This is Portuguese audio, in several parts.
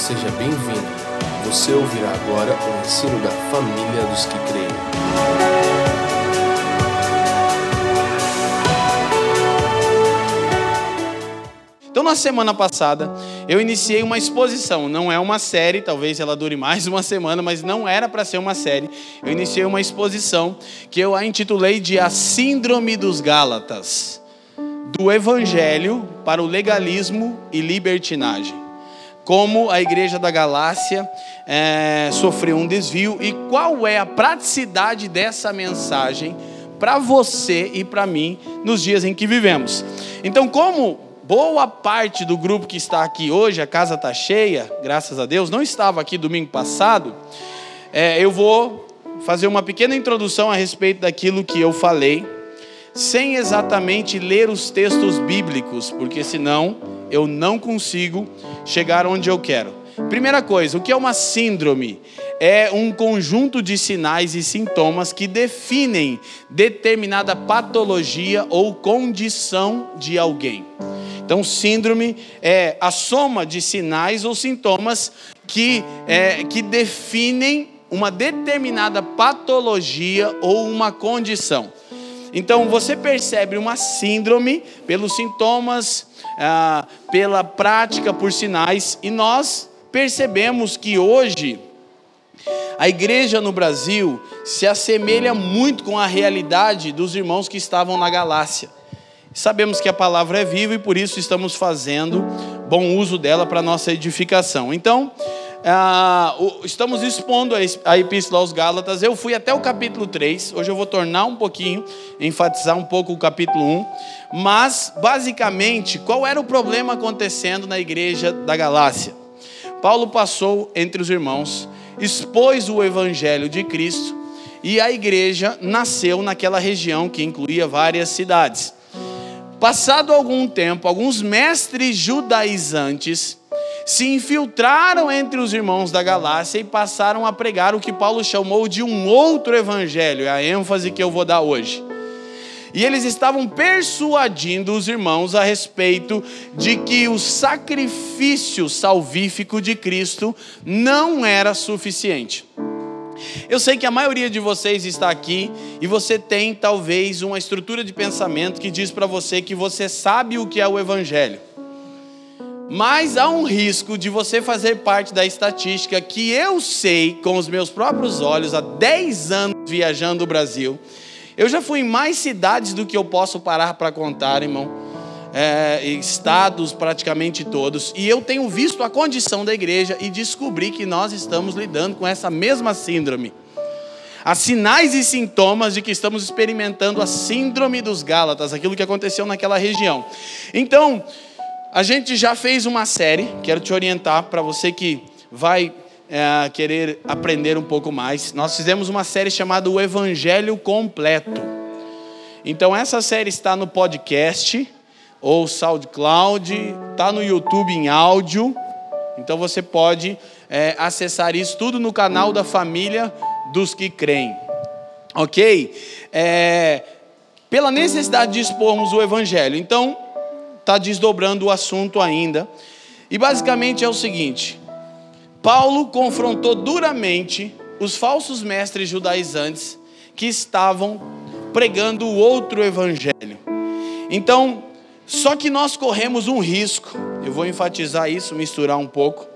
Seja bem-vindo. Você ouvirá agora o ensino da família dos que creem. Então, na semana passada, eu iniciei uma exposição. Não é uma série, talvez ela dure mais uma semana, mas não era para ser uma série. Eu iniciei uma exposição que eu a intitulei de A Síndrome dos Gálatas do Evangelho para o Legalismo e Libertinagem. Como a igreja da Galácia é, sofreu um desvio e qual é a praticidade dessa mensagem para você e para mim nos dias em que vivemos. Então, como boa parte do grupo que está aqui hoje, a casa está cheia, graças a Deus, não estava aqui domingo passado, é, eu vou fazer uma pequena introdução a respeito daquilo que eu falei, sem exatamente ler os textos bíblicos, porque senão eu não consigo chegar onde eu quero. Primeira coisa, o que é uma síndrome? É um conjunto de sinais e sintomas que definem determinada patologia ou condição de alguém. Então, síndrome é a soma de sinais ou sintomas que, é, que definem uma determinada patologia ou uma condição. Então, você percebe uma síndrome pelos sintomas, ah, pela prática, por sinais, e nós percebemos que hoje a igreja no Brasil se assemelha muito com a realidade dos irmãos que estavam na Galácia. Sabemos que a palavra é viva e por isso estamos fazendo bom uso dela para nossa edificação. Então, ah, estamos expondo a Epístola aos Gálatas. Eu fui até o capítulo 3. Hoje eu vou tornar um pouquinho, enfatizar um pouco o capítulo 1. Mas, basicamente, qual era o problema acontecendo na igreja da Galácia? Paulo passou entre os irmãos, expôs o evangelho de Cristo e a igreja nasceu naquela região que incluía várias cidades. Passado algum tempo, alguns mestres judaizantes se infiltraram entre os irmãos da Galácia e passaram a pregar o que Paulo chamou de um outro evangelho, é a ênfase que eu vou dar hoje. E eles estavam persuadindo os irmãos a respeito de que o sacrifício salvífico de Cristo não era suficiente. Eu sei que a maioria de vocês está aqui e você tem talvez uma estrutura de pensamento que diz para você que você sabe o que é o Evangelho. Mas há um risco de você fazer parte da estatística que eu sei com os meus próprios olhos há 10 anos viajando o Brasil. Eu já fui em mais cidades do que eu posso parar para contar, irmão é, estados praticamente todos, e eu tenho visto a condição da igreja e descobri que nós estamos lidando com essa mesma síndrome. Há sinais e sintomas de que estamos experimentando a síndrome dos Gálatas, aquilo que aconteceu naquela região. Então, a gente já fez uma série, quero te orientar para você que vai é, querer aprender um pouco mais. Nós fizemos uma série chamada O Evangelho Completo. Então, essa série está no podcast ou SoundCloud, está no YouTube em áudio, então você pode é, acessar isso tudo no canal da família dos que creem, ok? É, pela necessidade de expormos o Evangelho, então está desdobrando o assunto ainda, e basicamente é o seguinte: Paulo confrontou duramente os falsos mestres judaizantes que estavam pregando o outro evangelho. Então, só que nós corremos um risco, eu vou enfatizar isso, misturar um pouco.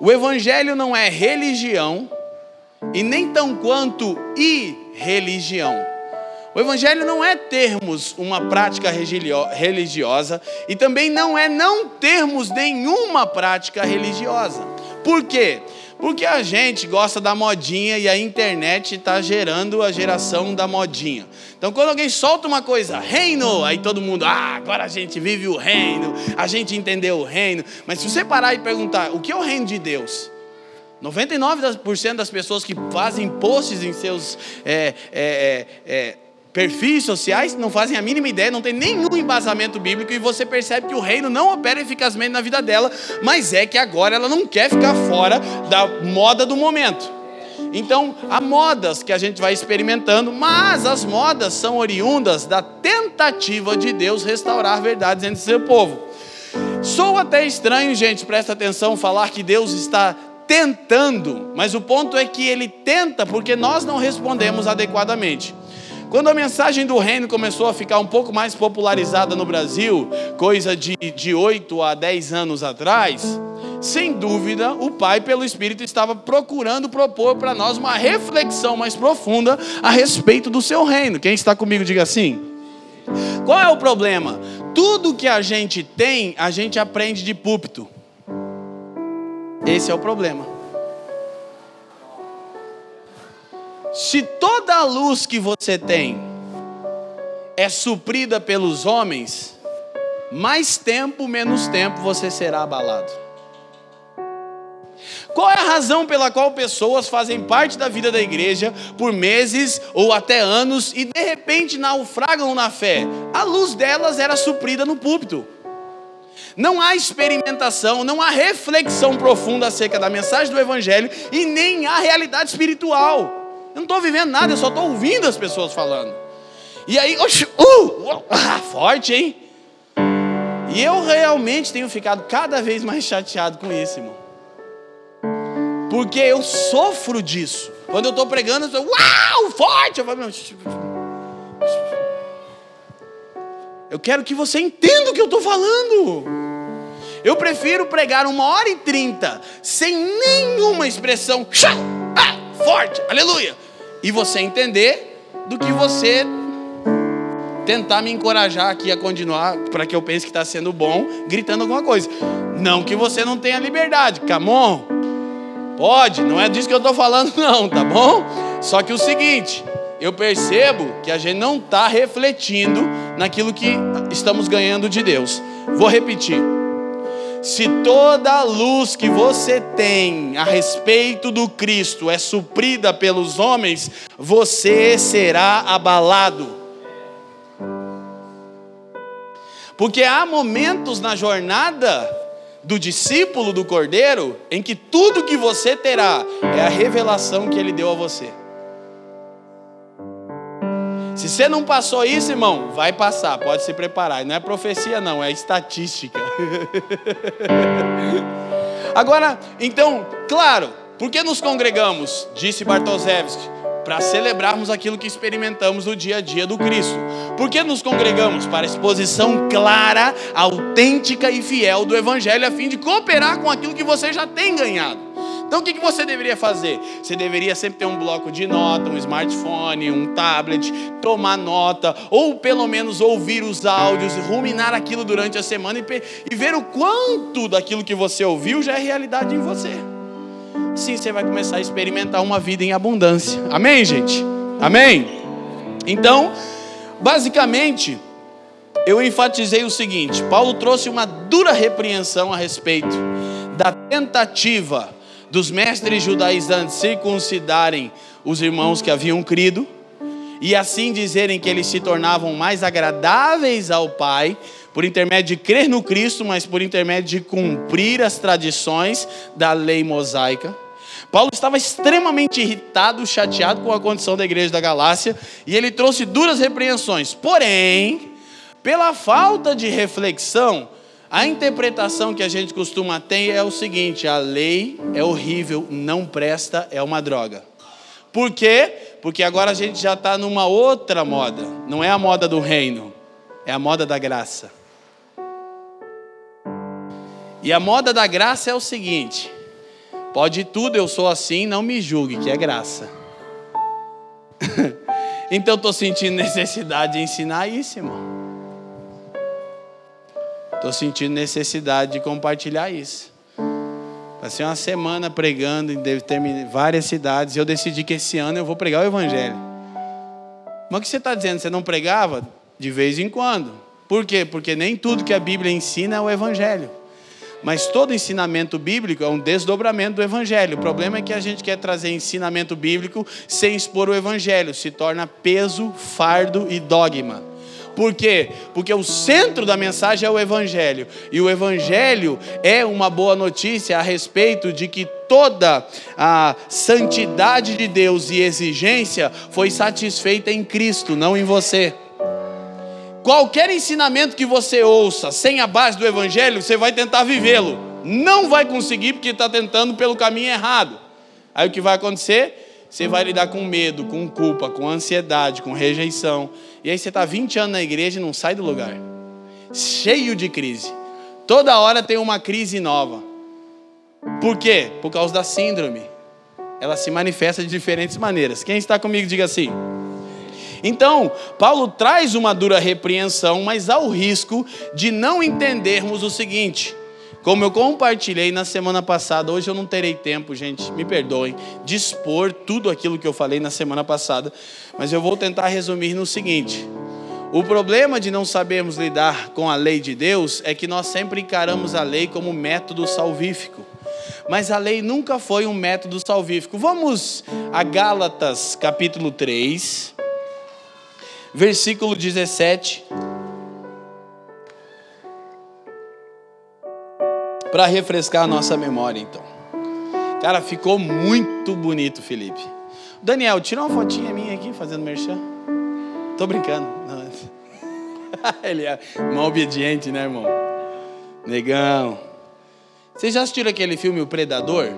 O Evangelho não é religião e nem tão quanto irreligião. O Evangelho não é termos uma prática religiosa e também não é não termos nenhuma prática religiosa. Por quê? Porque a gente gosta da modinha e a internet está gerando a geração da modinha. Então, quando alguém solta uma coisa, reino, aí todo mundo, ah, agora a gente vive o reino, a gente entendeu o reino. Mas se você parar e perguntar, o que é o reino de Deus? 99% das pessoas que fazem posts em seus é, é, é, perfis sociais não fazem a mínima ideia, não tem nenhum embasamento bíblico e você percebe que o reino não opera eficazmente na vida dela, mas é que agora ela não quer ficar fora da moda do momento. Então, há modas que a gente vai experimentando, mas as modas são oriundas da tentativa de Deus restaurar verdades entre seu povo. Sou até estranho, gente, presta atenção, falar que Deus está tentando, mas o ponto é que ele tenta porque nós não respondemos adequadamente. Quando a mensagem do reino começou a ficar um pouco mais popularizada no Brasil, coisa de, de 8 a 10 anos atrás, sem dúvida, o Pai, pelo Espírito, estava procurando propor para nós uma reflexão mais profunda a respeito do seu reino. Quem está comigo, diga assim. Qual é o problema? Tudo que a gente tem, a gente aprende de púlpito. Esse é o problema. Se toda a luz que você tem é suprida pelos homens, mais tempo, menos tempo você será abalado. Qual é a razão pela qual pessoas fazem parte da vida da igreja por meses ou até anos e de repente naufragam na fé? A luz delas era suprida no púlpito. Não há experimentação, não há reflexão profunda acerca da mensagem do Evangelho e nem há realidade espiritual. Eu não estou vivendo nada, eu só estou ouvindo as pessoas falando. E aí, oxi, uh, ah, forte, hein? E eu realmente tenho ficado cada vez mais chateado com isso, irmão. Porque eu sofro disso. Quando eu estou pregando, eu estou, uau, forte! Eu falo, eu quero que você entenda o que eu estou falando. Eu prefiro pregar uma hora e trinta sem nenhuma expressão ah, forte, aleluia, e você entender, do que você tentar me encorajar aqui a continuar para que eu pense que está sendo bom, gritando alguma coisa. Não que você não tenha liberdade, come on. Pode, não é disso que eu estou falando, não, tá bom? Só que o seguinte, eu percebo que a gente não está refletindo naquilo que estamos ganhando de Deus. Vou repetir. Se toda a luz que você tem a respeito do Cristo é suprida pelos homens, você será abalado. Porque há momentos na jornada do discípulo do Cordeiro em que tudo que você terá é a revelação que ele deu a você. Se você não passou isso, irmão, vai passar, pode se preparar. Não é profecia, não, é estatística. Agora, então, claro, por que nos congregamos? Disse Bartoszewski, para celebrarmos aquilo que experimentamos no dia a dia do Cristo. Por que nos congregamos? Para exposição clara, autêntica e fiel do Evangelho, a fim de cooperar com aquilo que você já tem ganhado. Então o que você deveria fazer? Você deveria sempre ter um bloco de nota, um smartphone, um tablet, tomar nota, ou pelo menos ouvir os áudios, ruminar aquilo durante a semana e, ver o quanto daquilo que você ouviu já é realidade em você. Sim, você vai começar a experimentar uma vida em abundância. Amém, gente? Amém? Então, basicamente, eu enfatizei o seguinte: Paulo trouxe uma dura repreensão a respeito da tentativa dos mestres judaizantes circuncidarem os irmãos que haviam crido e assim dizerem que eles se tornavam mais agradáveis ao Pai por intermédio de crer no Cristo, mas por intermédio de cumprir as tradições da lei mosaica. Paulo estava extremamente irritado, chateado com a condição da igreja da Galácia e ele trouxe duras repreensões. Porém, pela falta de reflexão, a interpretação que a gente costuma ter é o seguinte: a lei é horrível, não presta, é uma droga. Por quê? Porque agora a gente já está numa outra moda. Não é a moda do reino, é a moda da graça. E a moda da graça é o seguinte: pode tudo, eu sou assim, não me julgue, que é graça. então estou sentindo necessidade de ensinar isso, irmão. Estou sentindo necessidade de compartilhar isso. Passei uma semana pregando em várias cidades e eu decidi que esse ano eu vou pregar o Evangelho. Mas o que você está dizendo? Você não pregava? De vez em quando. Por quê? Porque nem tudo que a Bíblia ensina é o Evangelho. Mas todo ensinamento bíblico é um desdobramento do Evangelho. O problema é que a gente quer trazer ensinamento bíblico sem expor o Evangelho. Se torna peso, fardo e dogma. Por quê? Porque o centro da mensagem é o Evangelho. E o Evangelho é uma boa notícia a respeito de que toda a santidade de Deus e exigência foi satisfeita em Cristo, não em você. Qualquer ensinamento que você ouça sem a base do Evangelho, você vai tentar vivê-lo. Não vai conseguir porque está tentando pelo caminho errado. Aí o que vai acontecer? Você vai lidar com medo, com culpa, com ansiedade, com rejeição. E aí você está 20 anos na igreja e não sai do lugar. Cheio de crise. Toda hora tem uma crise nova. Por quê? Por causa da síndrome. Ela se manifesta de diferentes maneiras. Quem está comigo, diga assim. Então, Paulo traz uma dura repreensão, mas há o risco de não entendermos o seguinte. Como eu compartilhei na semana passada, hoje eu não terei tempo, gente, me perdoem, de expor tudo aquilo que eu falei na semana passada, mas eu vou tentar resumir no seguinte: o problema de não sabermos lidar com a lei de Deus é que nós sempre encaramos a lei como método salvífico. Mas a lei nunca foi um método salvífico. Vamos a Gálatas, capítulo 3, versículo 17. Para refrescar a nossa memória, então. Cara, ficou muito bonito, Felipe. Daniel, tira uma fotinha minha aqui fazendo merchan. Tô brincando. Ele é mal obediente, né, irmão? Negão. Vocês já assistiram aquele filme O Predador?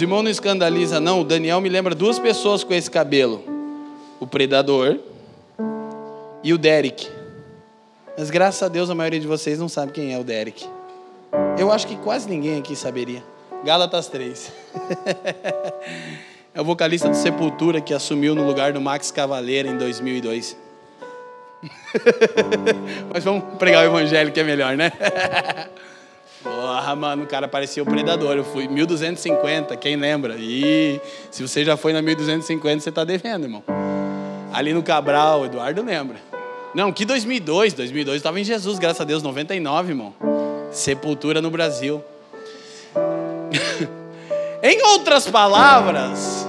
Os irmãos não escandaliza, não. O Daniel me lembra duas pessoas com esse cabelo: o Predador e o Derek. Mas graças a Deus a maioria de vocês não sabe quem é o Derek. Eu acho que quase ninguém aqui saberia. Gálatas 3. é o vocalista do Sepultura que assumiu no lugar do Max Cavaleira em 2002. Mas vamos pregar o evangelho que é melhor, né? Porra, mano, o cara parecia o predador. Eu fui 1250, quem lembra? E se você já foi na 1250, você tá devendo, irmão. Ali no Cabral, Eduardo lembra. Não, que 2002? 2002 estava em Jesus, graças a Deus, 99, irmão. Sepultura no Brasil. em outras palavras,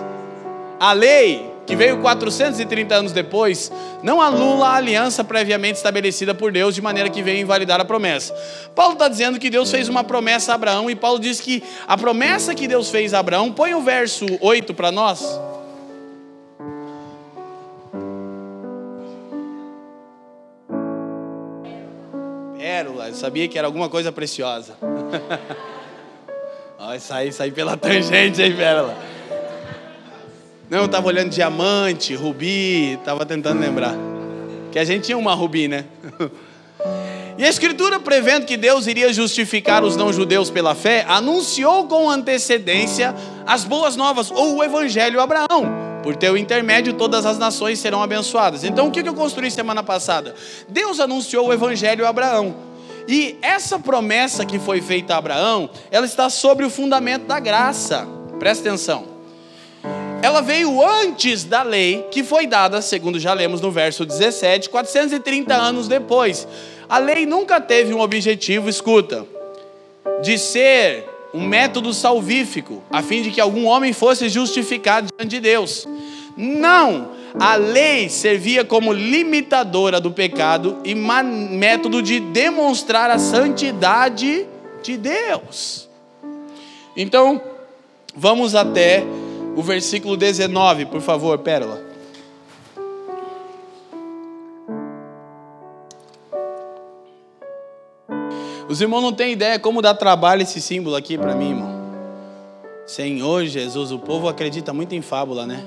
a lei que veio 430 anos depois, não anula a aliança previamente estabelecida por Deus, de maneira que veio invalidar a promessa. Paulo está dizendo que Deus fez uma promessa a Abraão, e Paulo diz que a promessa que Deus fez a Abraão, põe o verso 8 para nós. Pérola, eu sabia que era alguma coisa preciosa. Olha, saí, saí pela tangente aí, Pérola. Não, eu estava olhando diamante, rubi, estava tentando lembrar. Que a gente tinha uma rubi, né? E a Escritura, prevendo que Deus iria justificar os não-judeus pela fé, anunciou com antecedência as boas novas, ou o Evangelho a Abraão. Por teu intermédio, todas as nações serão abençoadas. Então, o que eu construí semana passada? Deus anunciou o Evangelho a Abraão. E essa promessa que foi feita a Abraão, ela está sobre o fundamento da graça. Presta atenção ela veio antes da lei que foi dada, segundo já lemos no verso 17, 430 anos depois. A lei nunca teve um objetivo, escuta, de ser um método salvífico, a fim de que algum homem fosse justificado diante de Deus. Não! A lei servia como limitadora do pecado e método de demonstrar a santidade de Deus. Então, vamos até o versículo 19, por favor, Pérola. Os irmãos não têm ideia como dá trabalho esse símbolo aqui para mim, irmão. Senhor Jesus, o povo acredita muito em fábula, né?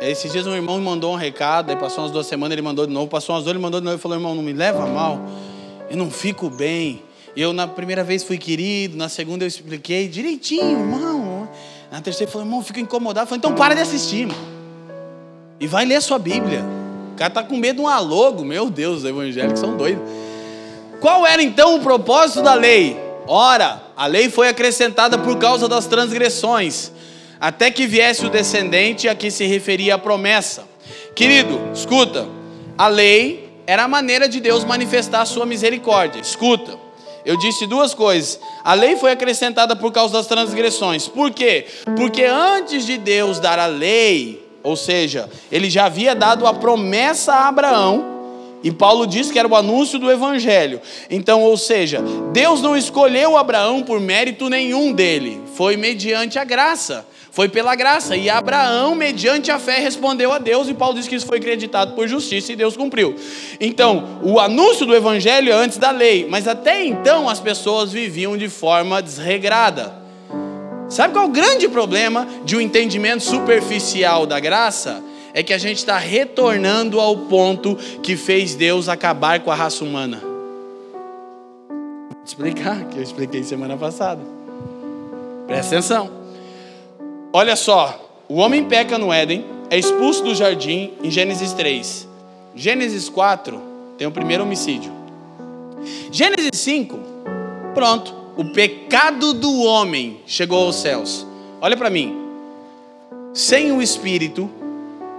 Esses dias um irmão me mandou um recado, aí passou umas duas semanas, ele mandou de novo, passou umas duas, ele mandou de novo e falou, irmão, não me leva mal, eu não fico bem. Eu na primeira vez fui querido, na segunda eu expliquei direitinho, irmão. Na terceira falou, irmão, fico incomodado. Falei, então para de assistir, irmão. E vai ler a sua Bíblia. O cara tá com medo de um alogo. Meu Deus, os evangélicos são doidos. Qual era então o propósito da lei? Ora, a lei foi acrescentada por causa das transgressões, até que viesse o descendente a que se referia a promessa. Querido, escuta, a lei era a maneira de Deus manifestar a sua misericórdia. Escuta, eu disse duas coisas. A lei foi acrescentada por causa das transgressões. Por quê? Porque antes de Deus dar a lei, ou seja, ele já havia dado a promessa a Abraão E Paulo diz que era o anúncio do evangelho. Então, ou seja, Deus não escolheu Abraão por mérito nenhum dele, foi mediante a graça. Foi pela graça. E Abraão, mediante a fé, respondeu a Deus. E Paulo diz que isso foi acreditado por justiça e Deus cumpriu. Então, o anúncio do evangelho é antes da lei. Mas até então as pessoas viviam de forma desregrada. Sabe qual é o grande problema de um entendimento superficial da graça? É que a gente está retornando ao ponto que fez Deus acabar com a raça humana. Vou explicar, que eu expliquei semana passada. Presta atenção. Olha só, o homem peca no Éden, é expulso do jardim em Gênesis 3. Gênesis 4 tem o primeiro homicídio. Gênesis 5, pronto, o pecado do homem chegou aos céus. Olha para mim. Sem o espírito,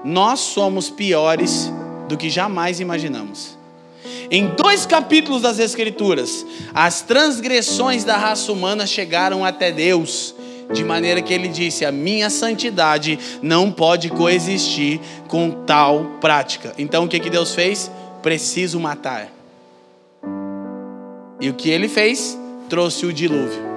nós somos piores do que jamais imaginamos. Em dois capítulos das Escrituras, as transgressões da raça humana chegaram até Deus de maneira que ele disse: A minha santidade não pode coexistir com tal prática. Então o que, que Deus fez? Preciso matar. E o que ele fez? Trouxe o dilúvio.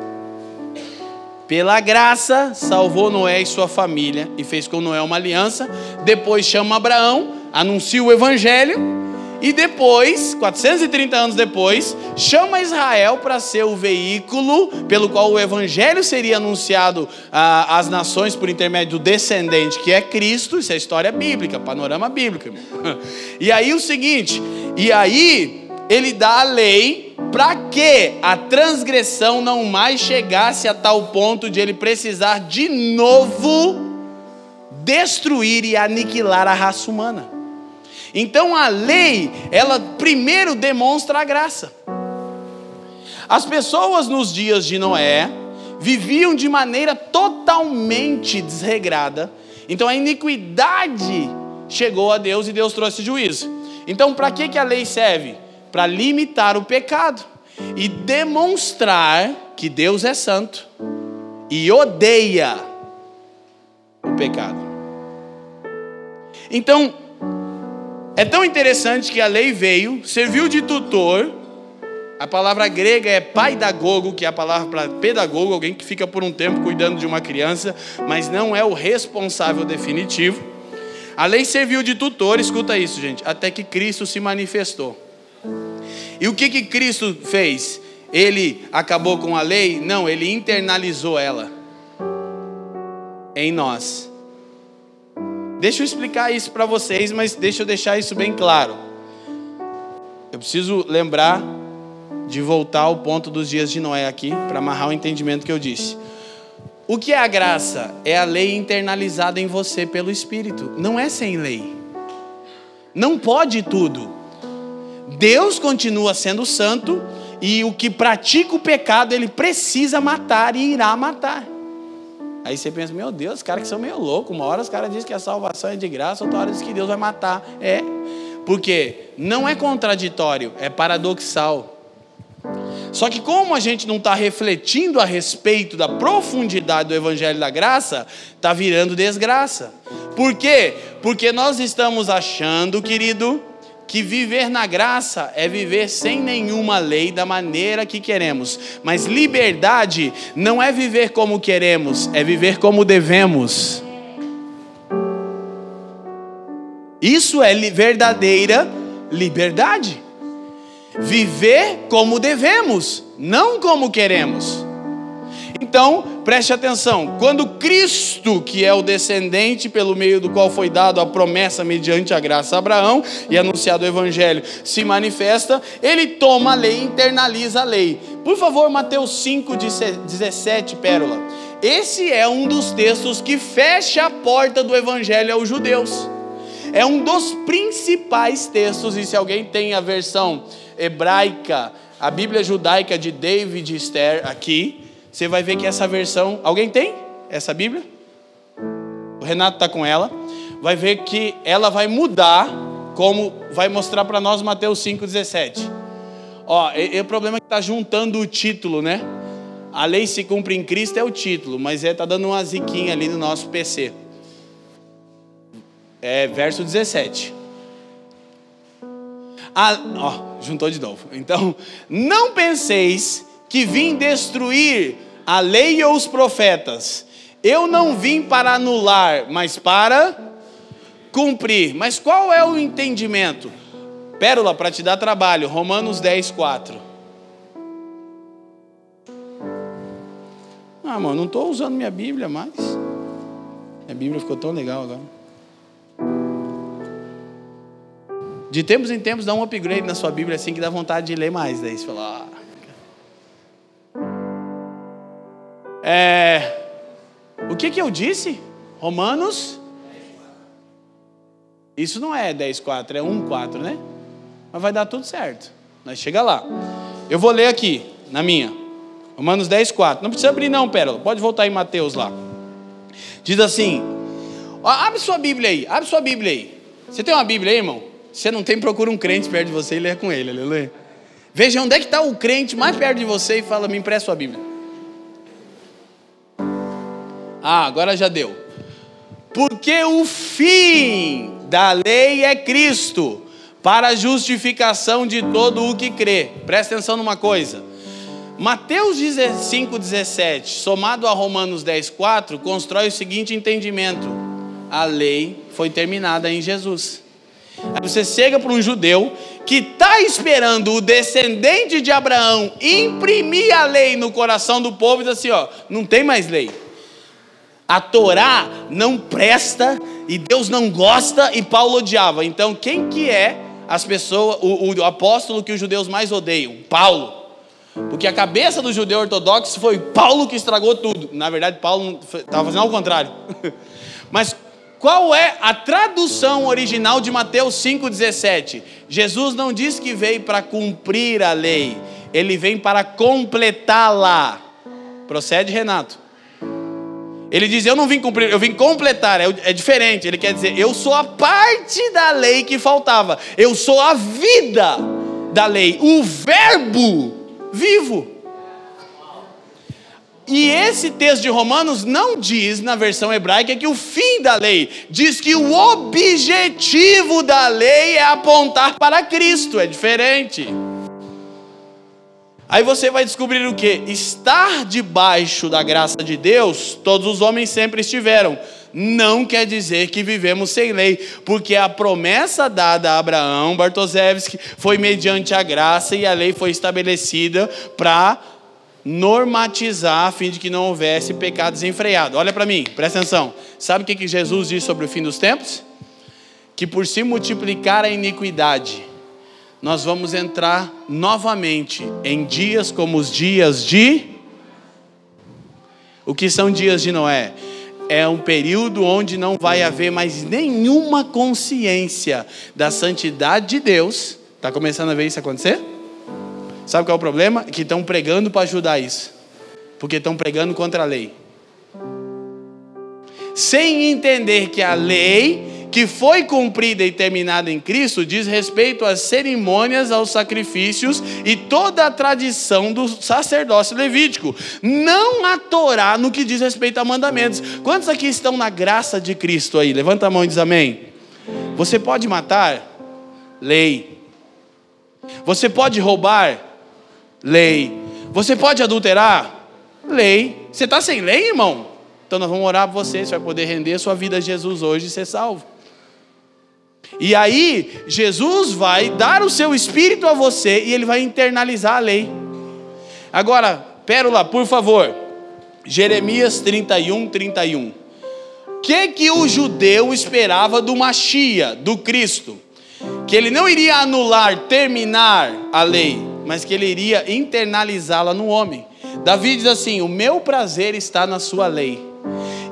Pela graça, salvou Noé e sua família e fez com Noé uma aliança. Depois chama Abraão, anuncia o evangelho e depois, 430 anos depois, chama Israel para ser o veículo pelo qual o evangelho seria anunciado ah, às nações por intermédio do descendente, que é Cristo. Isso é história bíblica, panorama bíblico. E aí o seguinte, e aí ele dá a lei para que a transgressão não mais chegasse a tal ponto de ele precisar de novo destruir e aniquilar a raça humana. Então a lei, ela primeiro demonstra a graça. As pessoas nos dias de Noé viviam de maneira totalmente desregrada. Então a iniquidade chegou a Deus e Deus trouxe juízo. Então para que, que a lei serve? Para limitar o pecado e demonstrar que Deus é santo e odeia o pecado. Então, é tão interessante que a lei veio, serviu de tutor. A palavra grega é paidagogo, que é a palavra para pedagogo, alguém que fica por um tempo cuidando de uma criança, mas não é o responsável definitivo. A lei serviu de tutor, escuta isso, gente, até que Cristo se manifestou. E o que que Cristo fez? Ele acabou com a lei? Não, ele internalizou ela em nós. Deixa eu explicar isso para vocês, mas deixa eu deixar isso bem claro. Eu preciso lembrar de voltar ao ponto dos dias de Noé aqui, para amarrar o entendimento que eu disse. O que é a graça? É a lei internalizada em você pelo Espírito. Não é sem lei. Não pode tudo. Deus continua sendo santo e o que pratica o pecado, ele precisa matar e irá matar. Aí você pensa, meu Deus, os caras que são meio loucos. Uma hora os caras dizem que a salvação é de graça, outra hora diz que Deus vai matar. É, porque não é contraditório, é paradoxal. Só que como a gente não está refletindo a respeito da profundidade do Evangelho da Graça, está virando desgraça. Por quê? Porque nós estamos achando, querido, que viver na graça é viver sem nenhuma lei da maneira que queremos. Mas liberdade não é viver como queremos, é viver como devemos. Isso é verdadeira liberdade. Viver como devemos, não como queremos. Então, preste atenção: quando Cristo, que é o descendente pelo meio do qual foi dado a promessa mediante a graça a Abraão e anunciado o Evangelho, se manifesta, ele toma a lei, internaliza a lei. Por favor, Mateus 5, 17, pérola. Esse é um dos textos que fecha a porta do Evangelho aos judeus. É um dos principais textos, e se alguém tem a versão hebraica, a Bíblia judaica de David Esther aqui, você vai ver que essa versão. Alguém tem essa Bíblia? O Renato está com ela. Vai ver que ela vai mudar, como vai mostrar para nós Mateus 5,17. Ó, e, e o problema é que está juntando o título, né? A lei se cumpre em Cristo é o título, mas é tá dando uma ziquinha ali no nosso PC. É verso 17. A, ó, juntou de novo. Então, não penseis que vim destruir a lei ou os profetas. Eu não vim para anular, mas para cumprir. Mas qual é o entendimento? Pérola para te dar trabalho, Romanos 10, 4. Ah, mano, não estou usando minha Bíblia mais. Minha Bíblia ficou tão legal agora. De tempos em tempos dá um upgrade na sua Bíblia assim que dá vontade de ler mais. Daí você fala, ah. É, o que, que eu disse? Romanos. Isso não é 10,4, é 1,4, né? Mas vai dar tudo certo. Nós chega lá. Eu vou ler aqui, na minha. Romanos 10,4. Não precisa abrir, não, Pérola. Pode voltar em Mateus lá. Diz assim: ó, abre sua Bíblia aí, abre sua Bíblia aí. Você tem uma Bíblia aí, irmão? Se você não tem, procura um crente perto de você e lê com ele, aleluia. Veja onde é que está o crente mais perto de você e fala: me empresta sua Bíblia. Ah, agora já deu. Porque o fim da lei é Cristo, para a justificação de todo o que crê. Presta atenção numa coisa. Mateus 5,17, somado a Romanos 10,4, constrói o seguinte entendimento: a lei foi terminada em Jesus. Aí você chega para um judeu que está esperando o descendente de Abraão imprimir a lei no coração do povo e diz assim: ó, não tem mais lei. A Torá não presta e Deus não gosta e Paulo odiava. Então, quem que é as pessoas, o, o apóstolo que os judeus mais odeiam? Paulo. Porque a cabeça do judeu ortodoxo foi Paulo que estragou tudo. Na verdade, Paulo estava fazendo ao contrário. Mas qual é a tradução original de Mateus 5,17? Jesus não diz que veio para cumprir a lei, ele vem para completá-la. Procede, Renato. Ele diz: Eu não vim cumprir, eu vim completar. É, é, diferente. Ele quer dizer: Eu sou a parte da lei que faltava. Eu sou a vida da lei. O Verbo vivo. E esse texto de Romanos não diz na versão hebraica que o fim da lei, diz que o objetivo da lei é apontar para Cristo, é diferente. Aí você vai descobrir o que? Estar debaixo da graça de Deus, todos os homens sempre estiveram. Não quer dizer que vivemos sem lei, porque a promessa dada a Abraão, Bartoszewski, foi mediante a graça e a lei foi estabelecida para normatizar a fim de que não houvesse pecado desenfreado. Olha para mim, presta atenção. Sabe o que Jesus diz sobre o fim dos tempos? Que por se multiplicar a iniquidade, nós vamos entrar novamente em dias como os dias de. O que são dias de Noé? É um período onde não vai haver mais nenhuma consciência da santidade de Deus. Está começando a ver isso acontecer? Sabe qual é o problema? Que estão pregando para ajudar isso. Porque estão pregando contra a lei. Sem entender que a lei que foi cumprida e terminada em Cristo diz respeito às cerimônias, aos sacrifícios e toda a tradição do sacerdócio levítico, não a Torá no que diz respeito a mandamentos. Quantos aqui estão na graça de Cristo aí? Levanta a mão e diz amém. Você pode matar? Lei. Você pode roubar? Lei. Você pode adulterar? Lei. Você está sem lei, irmão? Então nós vamos orar por você, você vai poder render sua vida a Jesus hoje e ser salvo. E aí, Jesus vai dar o seu espírito a você e ele vai internalizar a lei. Agora, Pérola, por favor. Jeremias 31, 31. O que, que o judeu esperava do Machia, do Cristo? Que ele não iria anular, terminar a lei, mas que ele iria internalizá-la no homem. Davi diz assim: O meu prazer está na sua lei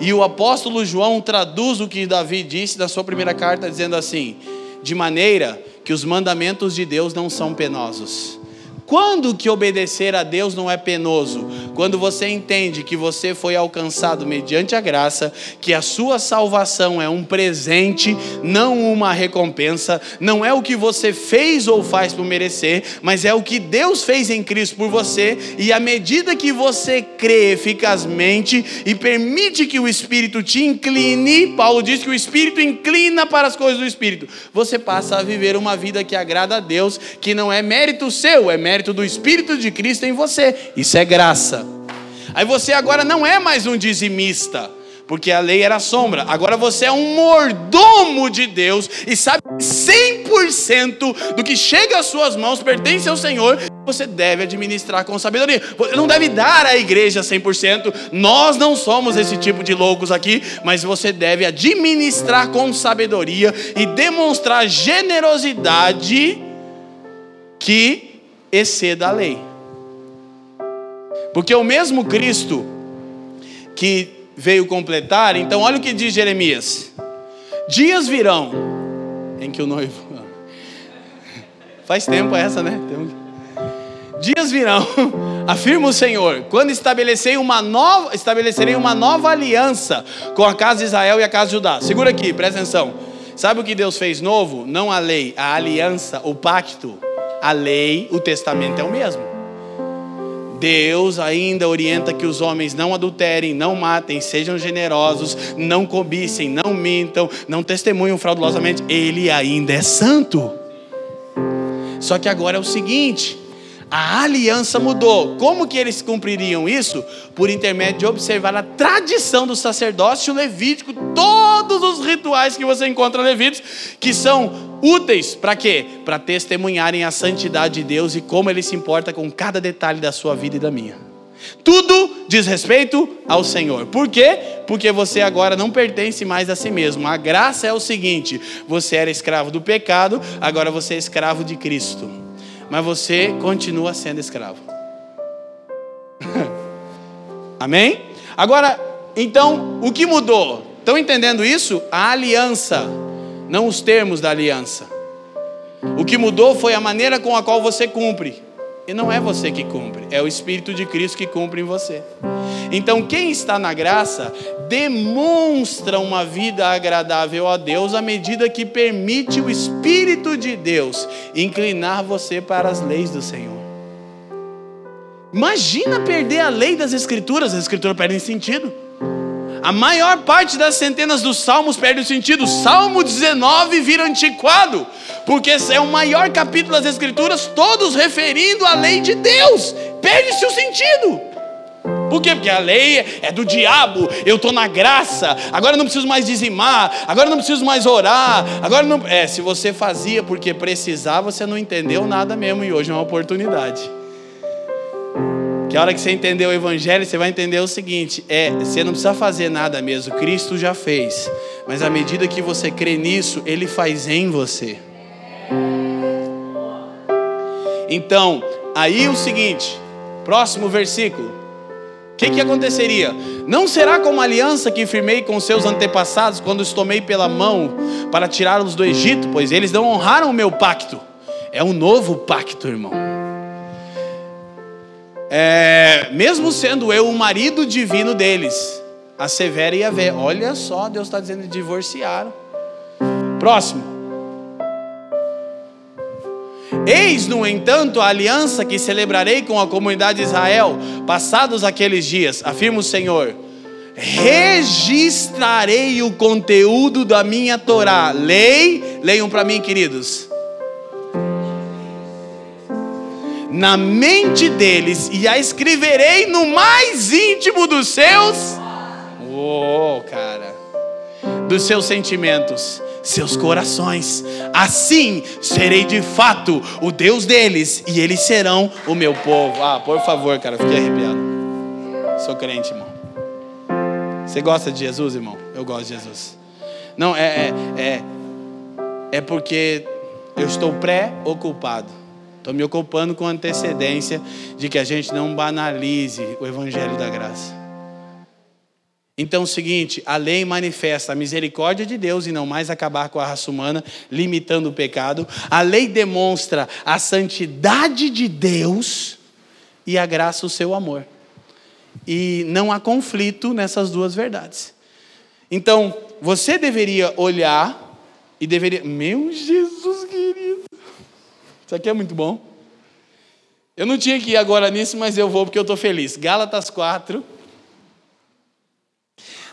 e o apóstolo João traduz o que Davi disse na sua primeira carta, dizendo assim: de maneira que os mandamentos de Deus não são penosos. Quando que obedecer a Deus não é penoso? quando você entende que você foi alcançado mediante a graça, que a sua salvação é um presente, não uma recompensa, não é o que você fez ou faz por merecer, mas é o que Deus fez em Cristo por você, e à medida que você crê eficazmente e permite que o Espírito te incline, Paulo diz que o Espírito inclina para as coisas do Espírito, você passa a viver uma vida que agrada a Deus, que não é mérito seu, é mérito do Espírito de Cristo em você. Isso é graça. Aí você agora não é mais um dizimista, porque a lei era sombra. Agora você é um mordomo de Deus e sabe 100% do que chega às suas mãos pertence ao Senhor. Você deve administrar com sabedoria. Você não deve dar à igreja 100%. Nós não somos esse tipo de loucos aqui, mas você deve administrar com sabedoria e demonstrar generosidade que exceda a lei. Porque o mesmo Cristo que veio completar, então olha o que diz Jeremias: dias virão em que o noivo. Faz tempo essa, né? Dias virão, afirma o Senhor, quando estabelecerei uma nova, estabelecerei uma nova aliança com a casa de Israel e a casa de Judá. Segura aqui, presta atenção. Sabe o que Deus fez novo? Não a lei, a aliança, o pacto. A lei, o testamento é o mesmo. Deus ainda orienta que os homens não adulterem, não matem, sejam generosos, não cobicem, não mintam, não testemunham fraudulosamente. Ele ainda é santo. Só que agora é o seguinte: a aliança mudou. Como que eles cumpririam isso? Por intermédio de observar a tradição do sacerdócio levítico, todos os rituais que você encontra levíticos, que são úteis para quê? Para testemunharem a santidade de Deus e como ele se importa com cada detalhe da sua vida e da minha. Tudo diz respeito ao Senhor. Por quê? Porque você agora não pertence mais a si mesmo. A graça é o seguinte: você era escravo do pecado, agora você é escravo de Cristo. Mas você continua sendo escravo. Amém? Agora, então, o que mudou? Estão entendendo isso? A aliança não os termos da aliança. O que mudou foi a maneira com a qual você cumpre. E não é você que cumpre, é o Espírito de Cristo que cumpre em você. Então, quem está na graça demonstra uma vida agradável a Deus à medida que permite o Espírito de Deus inclinar você para as leis do Senhor. Imagina perder a lei das Escrituras, as Escrituras perdem sentido. A maior parte das centenas dos salmos perde o sentido. Salmo 19 vira antiquado, porque é o maior capítulo das Escrituras, todos referindo à lei de Deus. Perde-se o sentido. Por quê? Porque a lei é do diabo, eu estou na graça, agora não preciso mais dizimar, agora não preciso mais orar, agora não. É, se você fazia porque precisava, você não entendeu nada mesmo, e hoje é uma oportunidade. Que a hora que você entender o Evangelho, você vai entender o seguinte: é, você não precisa fazer nada mesmo, Cristo já fez. Mas à medida que você crê nisso, Ele faz em você. Então, aí o seguinte, próximo versículo. O que, que aconteceria? Não será como a aliança que firmei com seus antepassados quando os tomei pela mão para tirá-los do Egito, pois eles não honraram o meu pacto. É um novo pacto, irmão é, mesmo sendo eu o marido divino deles, a Severa ia ver. Olha só, Deus está dizendo divorciaram. Próximo. Eis, no entanto, a aliança que celebrarei com a comunidade de Israel, passados aqueles dias, afirma o Senhor. Registrarei o conteúdo da minha Torá. Lei, leiam para mim, queridos na mente deles e a escreverei no mais íntimo dos seus. Oh, cara. Dos seus sentimentos, seus corações. Assim serei de fato o Deus deles e eles serão o meu povo. Ah, por favor, cara, fiquei arrepiado. Sou crente, irmão. Você gosta de Jesus, irmão? Eu gosto de Jesus. Não, é, é, é, é porque eu estou pré-ocupado Estou me ocupando com antecedência de que a gente não banalize o Evangelho da Graça. Então, o seguinte: a lei manifesta a misericórdia de Deus e não mais acabar com a raça humana, limitando o pecado. A lei demonstra a santidade de Deus e a graça o seu amor. e não há conflito nessas duas verdades. Então, você deveria olhar e deveria. Meu Jesus querido! Isso aqui é muito bom. Eu não tinha que ir agora nisso, mas eu vou porque eu estou feliz. Gálatas 4.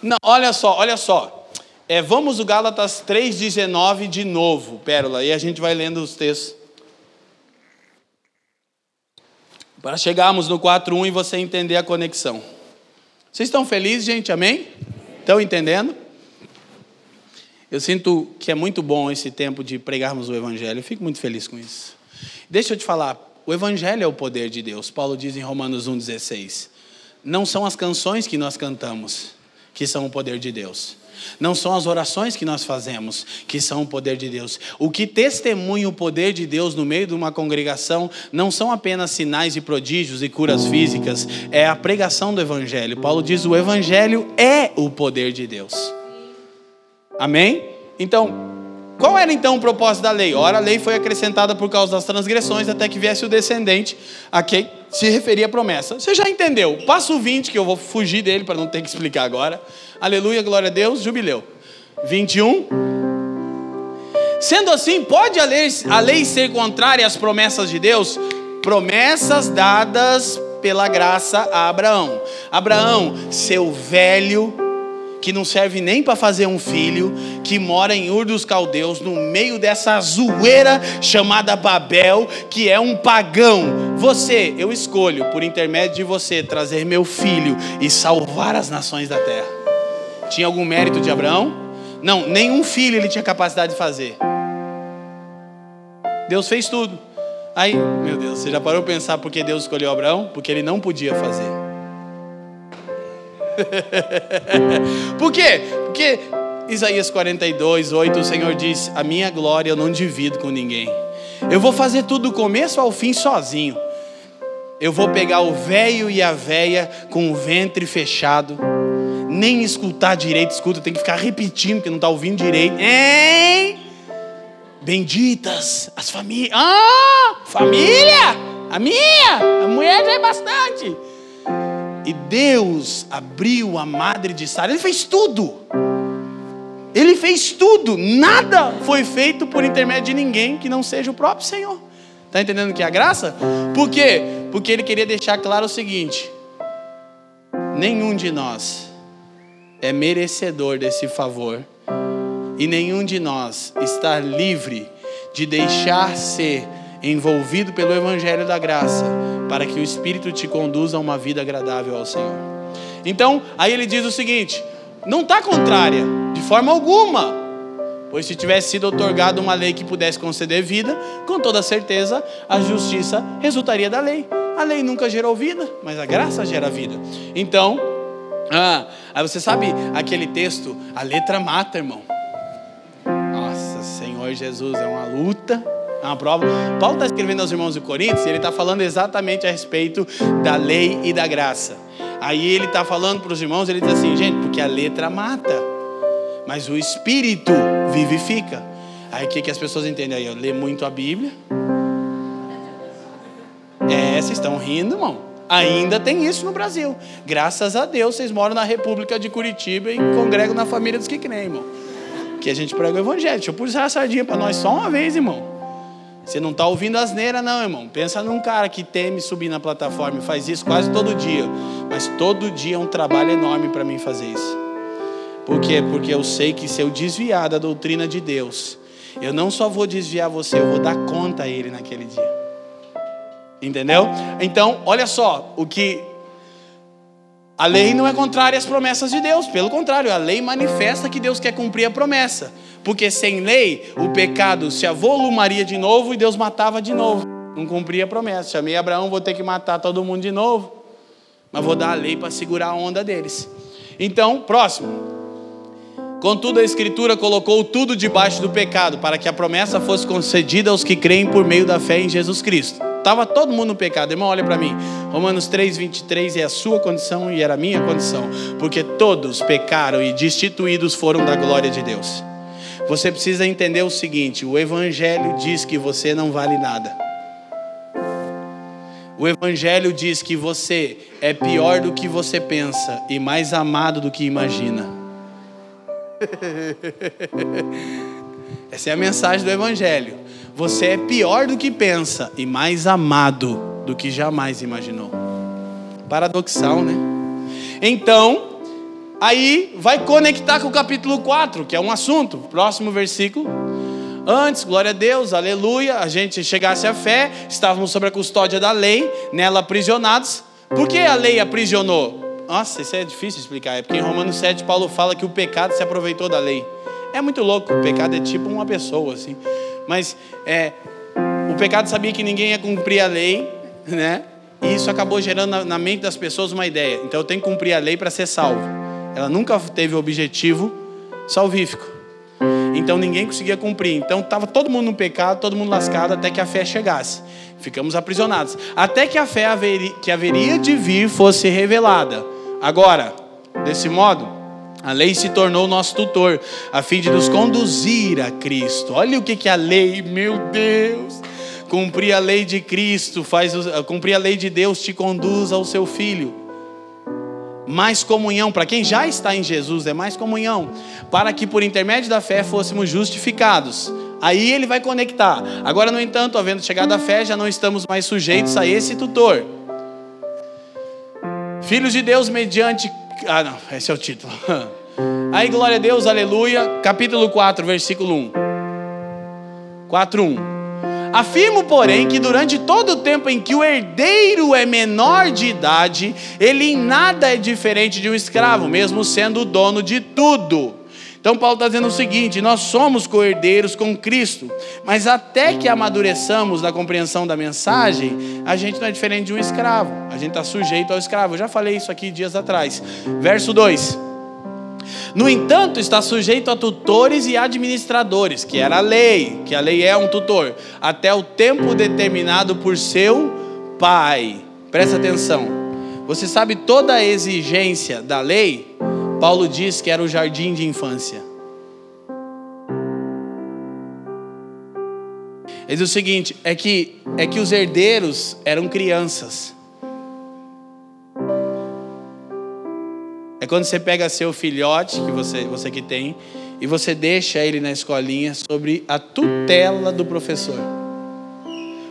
Não, olha só, olha só. É, vamos o Gálatas 3,19 de novo, Pérola, e a gente vai lendo os textos. Para chegarmos no 4.1 e você entender a conexão. Vocês estão felizes, gente? Amém? Estão entendendo? Eu sinto que é muito bom esse tempo de pregarmos o Evangelho. Eu fico muito feliz com isso. Deixa eu te falar, o Evangelho é o poder de Deus. Paulo diz em Romanos 1,16. Não são as canções que nós cantamos que são o poder de Deus. Não são as orações que nós fazemos que são o poder de Deus. O que testemunha o poder de Deus no meio de uma congregação não são apenas sinais e prodígios e curas físicas, é a pregação do Evangelho. Paulo diz: o Evangelho é o poder de Deus. Amém? Então, qual era então o propósito da lei? Ora, a lei foi acrescentada por causa das transgressões até que viesse o descendente a quem se referia a promessa. Você já entendeu? Passo 20, que eu vou fugir dele para não ter que explicar agora. Aleluia, glória a Deus, jubileu. 21. Sendo assim, pode a lei, a lei ser contrária às promessas de Deus? Promessas dadas pela graça a Abraão. Abraão, seu velho, que não serve nem para fazer um filho, que mora em Ur dos Caldeus, no meio dessa zoeira chamada Babel, que é um pagão. Você, eu escolho, por intermédio de você, trazer meu filho e salvar as nações da terra. Tinha algum mérito de Abraão? Não, nenhum filho ele tinha capacidade de fazer. Deus fez tudo. Aí, meu Deus, você já parou para pensar por que Deus escolheu Abraão? Porque ele não podia fazer. por quê? Porque Isaías 42, 8, o Senhor diz: A minha glória eu não divido com ninguém. Eu vou fazer tudo do começo ao fim sozinho. Eu vou pegar o velho e a véia com o ventre fechado nem escutar direito, escuta, tem que ficar repetindo que não está ouvindo direito. Hein? Benditas as famílias. Ah, família! A minha! A mulher já é bastante. E Deus abriu a madre de Sara, ele fez tudo. Ele fez tudo, nada foi feito por intermédio de ninguém que não seja o próprio Senhor. Está entendendo que é a graça? Por quê? Porque ele queria deixar claro o seguinte: nenhum de nós é merecedor desse favor e nenhum de nós está livre de deixar ser envolvido pelo Evangelho da Graça para que o Espírito te conduza a uma vida agradável ao Senhor. Então, aí ele diz o seguinte: não está contrária, de forma alguma. Pois se tivesse sido otorgada uma lei que pudesse conceder vida, com toda certeza a justiça resultaria da lei. A lei nunca gerou vida, mas a graça gera vida. Então, ah, aí você sabe aquele texto, a letra mata, irmão. Nossa, Senhor Jesus, é uma luta, é uma prova. Paulo está escrevendo aos irmãos de Coríntios e ele está falando exatamente a respeito da lei e da graça. Aí ele está falando para os irmãos, ele diz assim, gente, porque a letra mata, mas o Espírito vivifica. Aí o que, que as pessoas entendem aí? Eu leio muito a Bíblia. É, vocês estão rindo, irmão. Ainda tem isso no Brasil. Graças a Deus, vocês moram na República de Curitiba e congregam na família dos que creem, irmão. Que a gente prega o evangelho. Deixa eu puxar a sardinha para nós só uma vez, irmão. Você não está ouvindo asneira, não, irmão. Pensa num cara que teme subir na plataforma e faz isso quase todo dia. Mas todo dia é um trabalho enorme para mim fazer isso. Por quê? Porque eu sei que se eu desviar da doutrina de Deus, eu não só vou desviar você, eu vou dar conta a Ele naquele dia. Entendeu? Então, olha só, o que a lei não é contrária às promessas de Deus, pelo contrário, a lei manifesta que Deus quer cumprir a promessa. Porque sem lei, o pecado se avolumaria de novo e Deus matava de novo. Não cumpria a promessa. Chamei Abraão, vou ter que matar todo mundo de novo. Mas vou dar a lei para segurar a onda deles. Então, próximo. Contudo, a Escritura colocou tudo debaixo do pecado, para que a promessa fosse concedida aos que creem por meio da fé em Jesus Cristo. Estava todo mundo no pecado. Irmão, olha para mim. Romanos 3, 23 é a sua condição e era a minha condição. Porque todos pecaram e destituídos foram da glória de Deus. Você precisa entender o seguinte: o Evangelho diz que você não vale nada. O Evangelho diz que você é pior do que você pensa e mais amado do que imagina. Essa é a mensagem do Evangelho. Você é pior do que pensa e mais amado do que jamais imaginou. Paradoxal, né? Então, aí vai conectar com o capítulo 4, que é um assunto. Próximo versículo. Antes, glória a Deus, aleluia, a gente chegasse à fé, estávamos sob a custódia da lei, nela aprisionados. Por que a lei aprisionou? Nossa, isso é difícil explicar. É porque em Romanos 7, Paulo fala que o pecado se aproveitou da lei. É muito louco, o pecado é tipo uma pessoa, assim. Mas é, o pecado sabia que ninguém ia cumprir a lei, né? E isso acabou gerando na, na mente das pessoas uma ideia. Então eu tenho que cumprir a lei para ser salvo. Ela nunca teve o objetivo salvífico. Então ninguém conseguia cumprir. Então estava todo mundo no pecado, todo mundo lascado, até que a fé chegasse. Ficamos aprisionados. Até que a fé que haveria de vir fosse revelada. Agora, desse modo, a lei se tornou nosso tutor, a fim de nos conduzir a Cristo. Olha o que, que a lei, meu Deus. Cumprir a lei de Cristo, faz cumprir a lei de Deus te conduz ao seu filho mais comunhão. Para quem já está em Jesus, é mais comunhão. Para que por intermédio da fé fôssemos justificados. Aí ele vai conectar. Agora, no entanto, havendo chegado a fé, já não estamos mais sujeitos a esse tutor. Filhos de Deus mediante. Ah, não, esse é o título. Aí, glória a Deus, aleluia. Capítulo 4, versículo 1. 4, 1. Afirmo, porém, que durante todo o tempo em que o herdeiro é menor de idade, ele em nada é diferente de um escravo, mesmo sendo o dono de tudo. Então, Paulo está dizendo o seguinte: nós somos co-herdeiros com Cristo, mas até que amadureçamos na compreensão da mensagem, a gente não é diferente de um escravo, a gente está sujeito ao escravo. Eu já falei isso aqui dias atrás. Verso 2. No entanto, está sujeito a tutores e administradores, que era a lei, que a lei é um tutor, até o tempo determinado por seu pai. Presta atenção. Você sabe toda a exigência da lei? Paulo diz que era o jardim de infância. Ele diz o seguinte: é que, é que os herdeiros eram crianças. É quando você pega seu filhote, que você, você que tem, e você deixa ele na escolinha sobre a tutela do professor.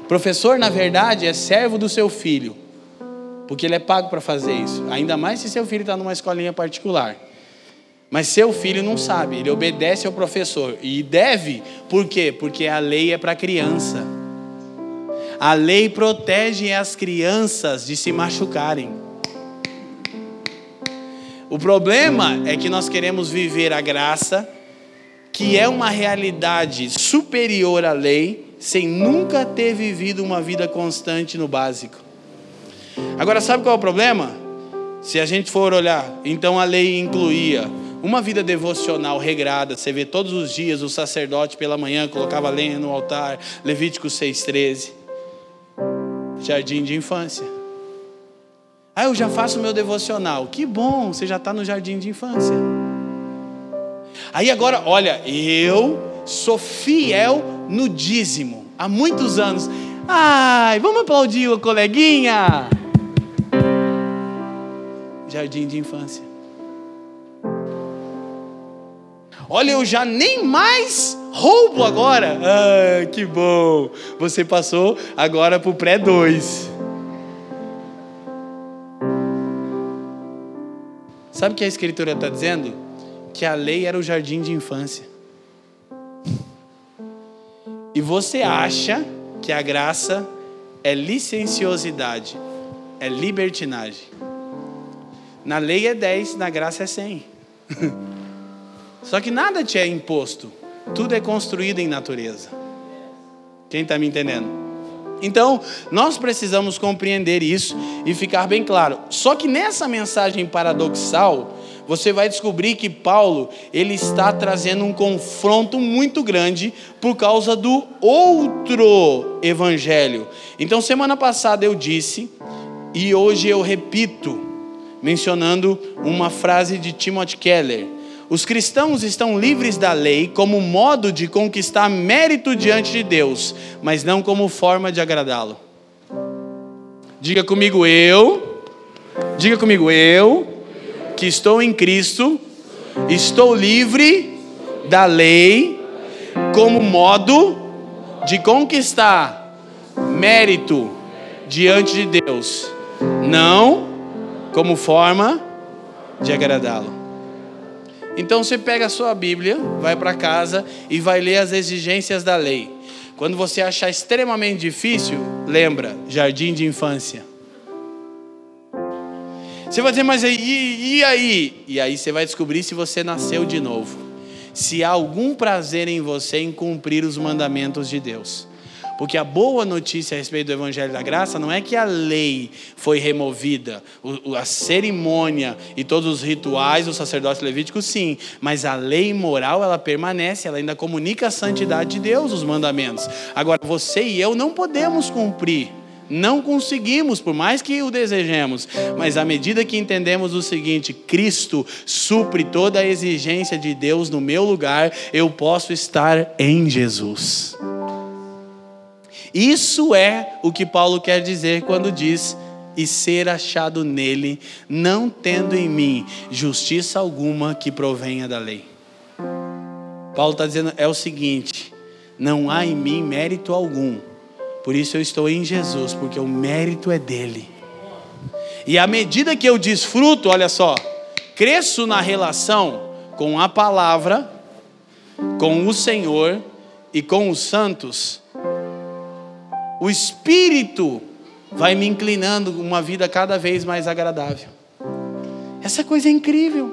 O professor, na verdade, é servo do seu filho, porque ele é pago para fazer isso. Ainda mais se seu filho está numa escolinha particular. Mas seu filho não sabe, ele obedece ao professor. E deve, por quê? Porque a lei é para criança. A lei protege as crianças de se machucarem. O problema é que nós queremos viver a graça, que é uma realidade superior à lei, sem nunca ter vivido uma vida constante no básico. Agora, sabe qual é o problema? Se a gente for olhar, então a lei incluía uma vida devocional regrada. Você vê todos os dias o sacerdote pela manhã colocava lenha no altar, Levítico 6,13. Jardim de infância. Ah, eu já faço meu devocional. Que bom, você já está no jardim de infância. Aí agora, olha, eu sou fiel no dízimo há muitos anos. Ai, vamos aplaudir o coleguinha. Jardim de infância. Olha, eu já nem mais roubo agora. Ah, que bom. Você passou agora para o pré 2. Sabe o que a Escritura está dizendo? Que a lei era o jardim de infância. E você acha que a graça é licenciosidade, é libertinagem. Na lei é 10, na graça é 100. Só que nada te é imposto, tudo é construído em natureza. Quem está me entendendo? Então, nós precisamos compreender isso e ficar bem claro. Só que nessa mensagem paradoxal, você vai descobrir que Paulo, ele está trazendo um confronto muito grande por causa do outro evangelho. Então, semana passada eu disse e hoje eu repito, mencionando uma frase de Timothy Keller. Os cristãos estão livres da lei como modo de conquistar mérito diante de Deus, mas não como forma de agradá-lo. Diga comigo, eu. Diga comigo, eu, que estou em Cristo, estou livre da lei como modo de conquistar mérito diante de Deus, não como forma de agradá-lo. Então você pega a sua Bíblia, vai para casa e vai ler as exigências da lei. Quando você achar extremamente difícil, lembra, jardim de infância. Você vai dizer, mas e, e aí? E aí você vai descobrir se você nasceu de novo. Se há algum prazer em você em cumprir os mandamentos de Deus. Porque a boa notícia a respeito do Evangelho da Graça não é que a lei foi removida, a cerimônia e todos os rituais do sacerdócio levítico, sim, mas a lei moral ela permanece, ela ainda comunica a santidade de Deus, os mandamentos. Agora, você e eu não podemos cumprir. Não conseguimos, por mais que o desejemos, mas à medida que entendemos o seguinte: Cristo supre toda a exigência de Deus no meu lugar, eu posso estar em Jesus. Isso é o que Paulo quer dizer quando diz e ser achado nele, não tendo em mim justiça alguma que provenha da lei. Paulo está dizendo é o seguinte: não há em mim mérito algum, por isso eu estou em Jesus, porque o mérito é dele. E à medida que eu desfruto, olha só, cresço na relação com a palavra, com o Senhor e com os santos, o Espírito vai me inclinando uma vida cada vez mais agradável. Essa coisa é incrível.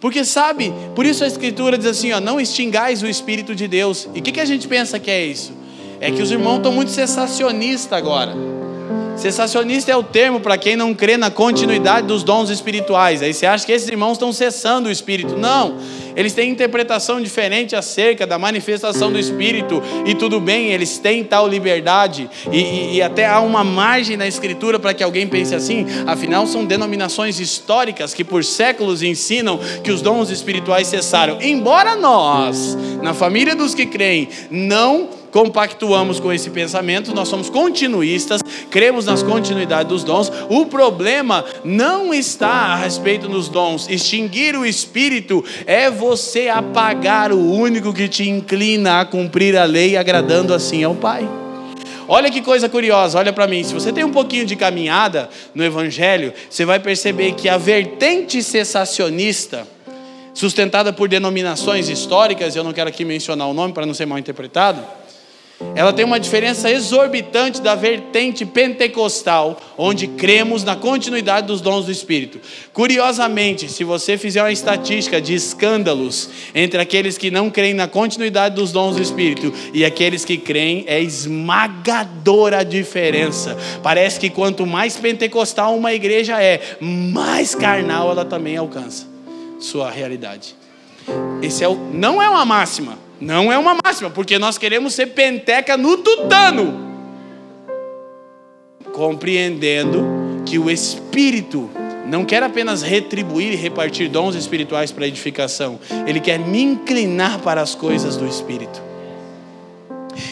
Porque sabe, por isso a Escritura diz assim: ó, não extingais o Espírito de Deus. E o que, que a gente pensa que é isso? É que os irmãos estão muito sensacionistas agora. Sensacionista é o termo para quem não crê na continuidade dos dons espirituais. Aí você acha que esses irmãos estão cessando o Espírito. Não, eles têm interpretação diferente acerca da manifestação do Espírito, e tudo bem, eles têm tal liberdade, e, e, e até há uma margem na Escritura para que alguém pense assim, afinal, são denominações históricas que por séculos ensinam que os dons espirituais cessaram. Embora nós, na família dos que creem, não compactuamos com esse pensamento, nós somos continuistas, cremos nas continuidades dos dons. O problema não está a respeito dos dons. Extinguir o espírito é você apagar o único que te inclina a cumprir a lei, agradando assim ao Pai. Olha que coisa curiosa, olha para mim. Se você tem um pouquinho de caminhada no Evangelho, você vai perceber que a vertente cessacionista, sustentada por denominações históricas, eu não quero aqui mencionar o nome para não ser mal interpretado, ela tem uma diferença exorbitante da vertente pentecostal, onde cremos na continuidade dos dons do Espírito. Curiosamente, se você fizer uma estatística de escândalos entre aqueles que não creem na continuidade dos dons do Espírito e aqueles que creem, é esmagadora a diferença. Parece que quanto mais pentecostal uma igreja é, mais carnal ela também alcança sua realidade. Esse é o, não é uma máxima não é uma máxima, porque nós queremos ser penteca no tutano. Compreendendo que o Espírito não quer apenas retribuir e repartir dons espirituais para edificação, ele quer me inclinar para as coisas do Espírito.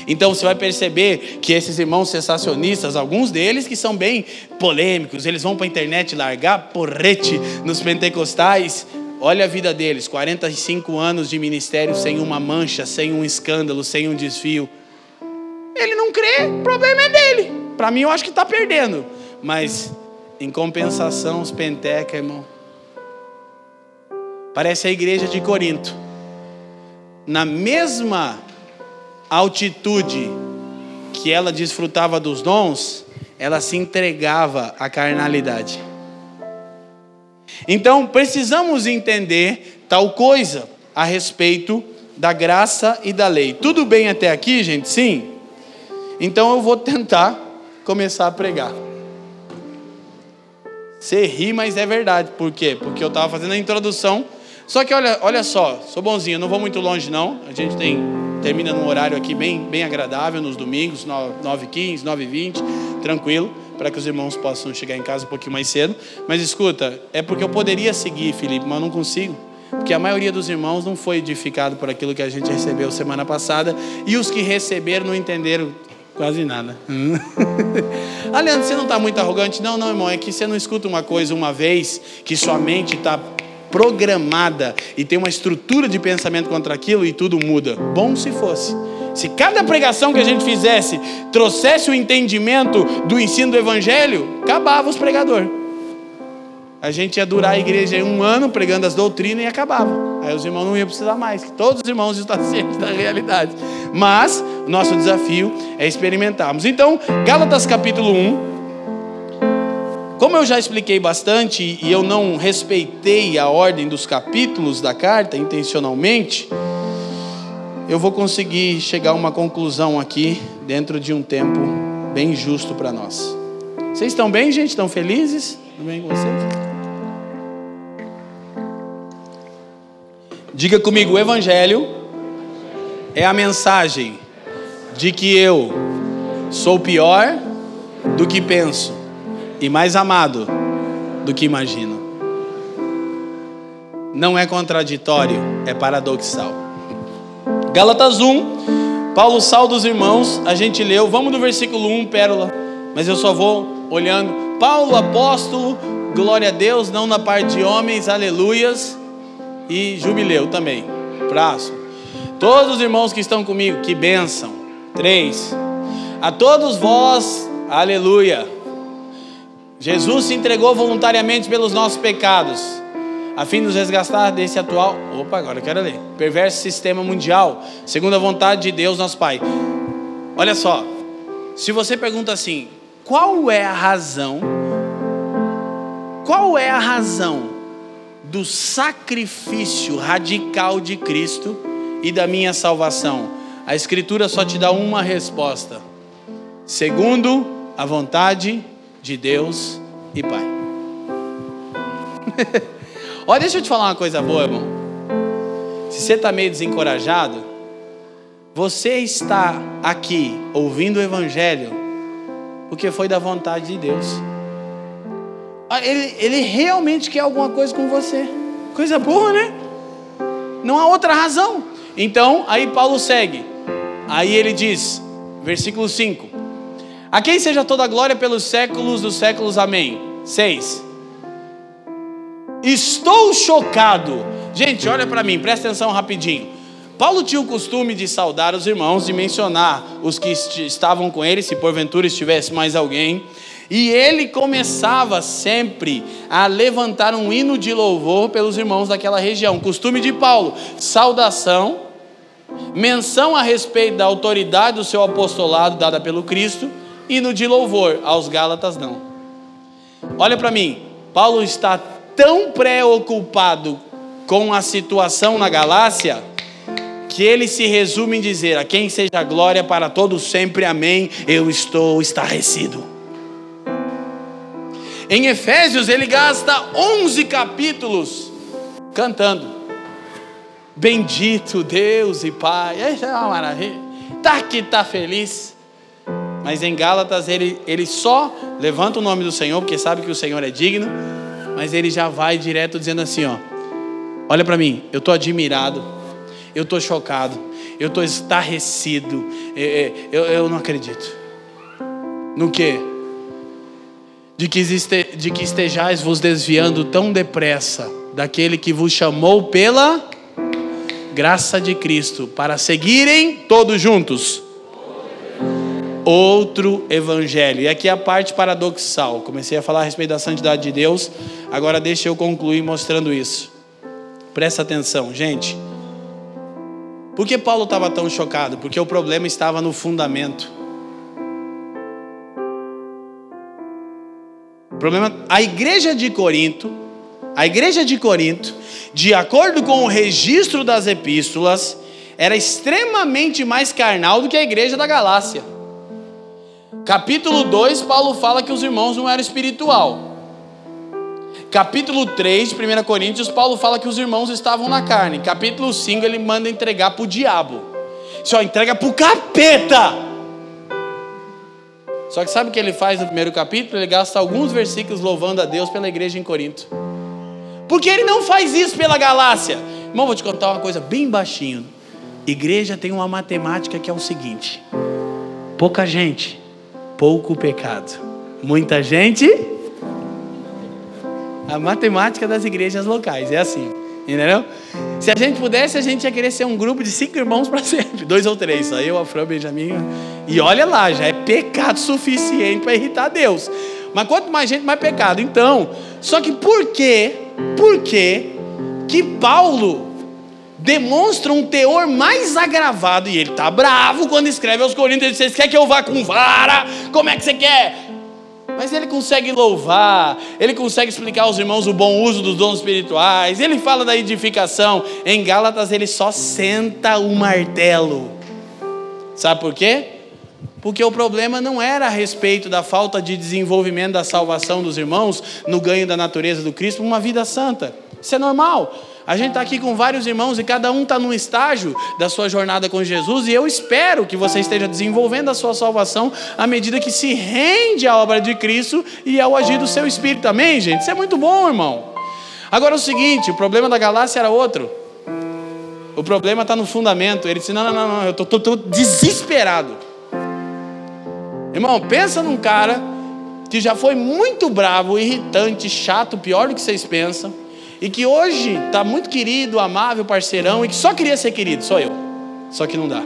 Então você vai perceber que esses irmãos sensacionistas, alguns deles que são bem polêmicos, eles vão para a internet largar porrete nos pentecostais, Olha a vida deles, 45 anos de ministério sem uma mancha, sem um escândalo, sem um desvio. Ele não crê, o problema é dele. Para mim, eu acho que está perdendo. Mas, em compensação, os penteca, irmão. Parece a igreja de Corinto. Na mesma altitude que ela desfrutava dos dons, ela se entregava à carnalidade. Então, precisamos entender tal coisa a respeito da graça e da lei. Tudo bem até aqui, gente? Sim? Então eu vou tentar começar a pregar. Você ri, mas é verdade. Por quê? Porque eu estava fazendo a introdução. Só que olha, olha só, sou bonzinho, não vou muito longe não. A gente tem termina num horário aqui bem, bem agradável nos domingos, 9h15, 9h20, tranquilo para que os irmãos possam chegar em casa um pouquinho mais cedo. Mas escuta, é porque eu poderia seguir, Felipe, mas não consigo. Porque a maioria dos irmãos não foi edificado por aquilo que a gente recebeu semana passada. E os que receberam não entenderam Quase nada. Aliás, você não está muito arrogante? Não, não, irmão. É que você não escuta uma coisa uma vez que sua mente está programada e tem uma estrutura de pensamento contra aquilo e tudo muda. Bom se fosse. Se cada pregação que a gente fizesse trouxesse o entendimento do ensino do Evangelho, acabava os pregadores. A gente ia durar a igreja um ano pregando as doutrinas e acabava. Aí os irmãos não iam precisar mais, todos os irmãos estão cientes da realidade. Mas nosso desafio é experimentarmos. Então, Gálatas capítulo 1. Como eu já expliquei bastante e eu não respeitei a ordem dos capítulos da carta intencionalmente, eu vou conseguir chegar a uma conclusão aqui dentro de um tempo bem justo para nós. Vocês estão bem, gente? Estão felizes? Tudo bem com vocês? Diga comigo, o Evangelho é a mensagem de que eu sou pior do que penso e mais amado do que imagino. Não é contraditório, é paradoxal. Gálatas 1, Paulo salva os irmãos, a gente leu, vamos no versículo 1, pérola, mas eu só vou olhando. Paulo, apóstolo, glória a Deus, não na parte de homens, aleluias, e jubileu também, braço. Todos os irmãos que estão comigo, que bênção. Três. A todos vós, aleluia. Jesus se entregou voluntariamente pelos nossos pecados a fim de nos resgatar desse atual, opa, agora eu quero ler, perverso sistema mundial, segundo a vontade de Deus, nosso Pai. Olha só, se você pergunta assim, qual é a razão, qual é a razão do sacrifício radical de Cristo e da minha salvação? A Escritura só te dá uma resposta: segundo a vontade de Deus e Pai. Olha, deixa eu te falar uma coisa boa, irmão. Se você está meio desencorajado, você está aqui ouvindo o Evangelho porque foi da vontade de Deus. Ah, ele, ele realmente quer alguma coisa com você. Coisa boa, né? Não há outra razão. Então, aí Paulo segue. Aí ele diz, versículo 5: A quem seja toda a glória pelos séculos dos séculos. Amém. 6. Estou chocado. Gente, olha para mim, presta atenção rapidinho. Paulo tinha o costume de saudar os irmãos, de mencionar os que estavam com ele, se porventura estivesse mais alguém. E ele começava sempre a levantar um hino de louvor pelos irmãos daquela região. Costume de Paulo: saudação, menção a respeito da autoridade do seu apostolado dada pelo Cristo, hino de louvor. Aos Gálatas, não. Olha para mim, Paulo está tão preocupado com a situação na Galácia que ele se resume em dizer: A quem seja glória para todos sempre, amém. Eu estou estarrecido. Em Efésios, ele gasta 11 capítulos cantando: Bendito Deus e Pai. É uma maravilha. Tá que tá feliz. Mas em Gálatas ele, ele só levanta o nome do Senhor, porque sabe que o Senhor é digno mas ele já vai direto dizendo assim, ó. Olha para mim, eu tô admirado, eu tô chocado, eu tô estarrecido, é, é, eu, eu não acredito. No que? De que, existe, de que estejais vos desviando tão depressa daquele que vos chamou pela graça de Cristo para seguirem todos juntos outro evangelho. E aqui é a parte paradoxal. Comecei a falar a respeito da santidade de Deus, agora deixa eu concluir mostrando isso. Presta atenção, gente. Por que Paulo estava tão chocado? Porque o problema estava no fundamento. O problema, a igreja de Corinto, a igreja de Corinto, de acordo com o registro das epístolas, era extremamente mais carnal do que a igreja da Galácia. Capítulo 2, Paulo fala que os irmãos não eram espiritual. Capítulo 3 de 1 Coríntios, Paulo fala que os irmãos estavam na carne. Capítulo 5, ele manda entregar para o diabo. Só entrega para o capeta. Só que sabe o que ele faz no primeiro capítulo? Ele gasta alguns versículos louvando a Deus pela igreja em Corinto. Porque ele não faz isso pela Galácia. Irmão, vou te contar uma coisa bem baixinho. Igreja tem uma matemática que é o seguinte: Pouca gente, pouco pecado. Muita gente, a matemática das igrejas locais é assim. Entendeu? Se a gente pudesse, a gente ia querer ser um grupo de cinco irmãos para sempre. Dois ou três, só eu, a Fran, Benjamin. E olha lá, já é pecado suficiente para irritar Deus. Mas quanto mais gente, mais pecado. Então, só que por quê? Por quê que Paulo demonstra um teor mais agravado e ele está bravo quando escreve aos Coríntios, ele diz, vocês querem que eu vá com vara? Como é que você quer? Mas ele consegue louvar, ele consegue explicar aos irmãos o bom uso dos dons espirituais, ele fala da edificação. Em Gálatas ele só senta o martelo. Sabe por quê? Porque o problema não era a respeito da falta de desenvolvimento da salvação dos irmãos no ganho da natureza do Cristo, uma vida santa. Isso é normal. A gente está aqui com vários irmãos e cada um está num estágio da sua jornada com Jesus, e eu espero que você esteja desenvolvendo a sua salvação à medida que se rende à obra de Cristo e ao agir do seu Espírito. Amém, gente? Isso é muito bom, irmão. Agora é o seguinte: o problema da Galácia era outro. O problema está no fundamento. Ele disse: não, não, não, não eu estou desesperado. Irmão, pensa num cara que já foi muito bravo, irritante, chato, pior do que vocês pensam e que hoje está muito querido, amável, parceirão, e que só queria ser querido, sou eu. Só que não dá.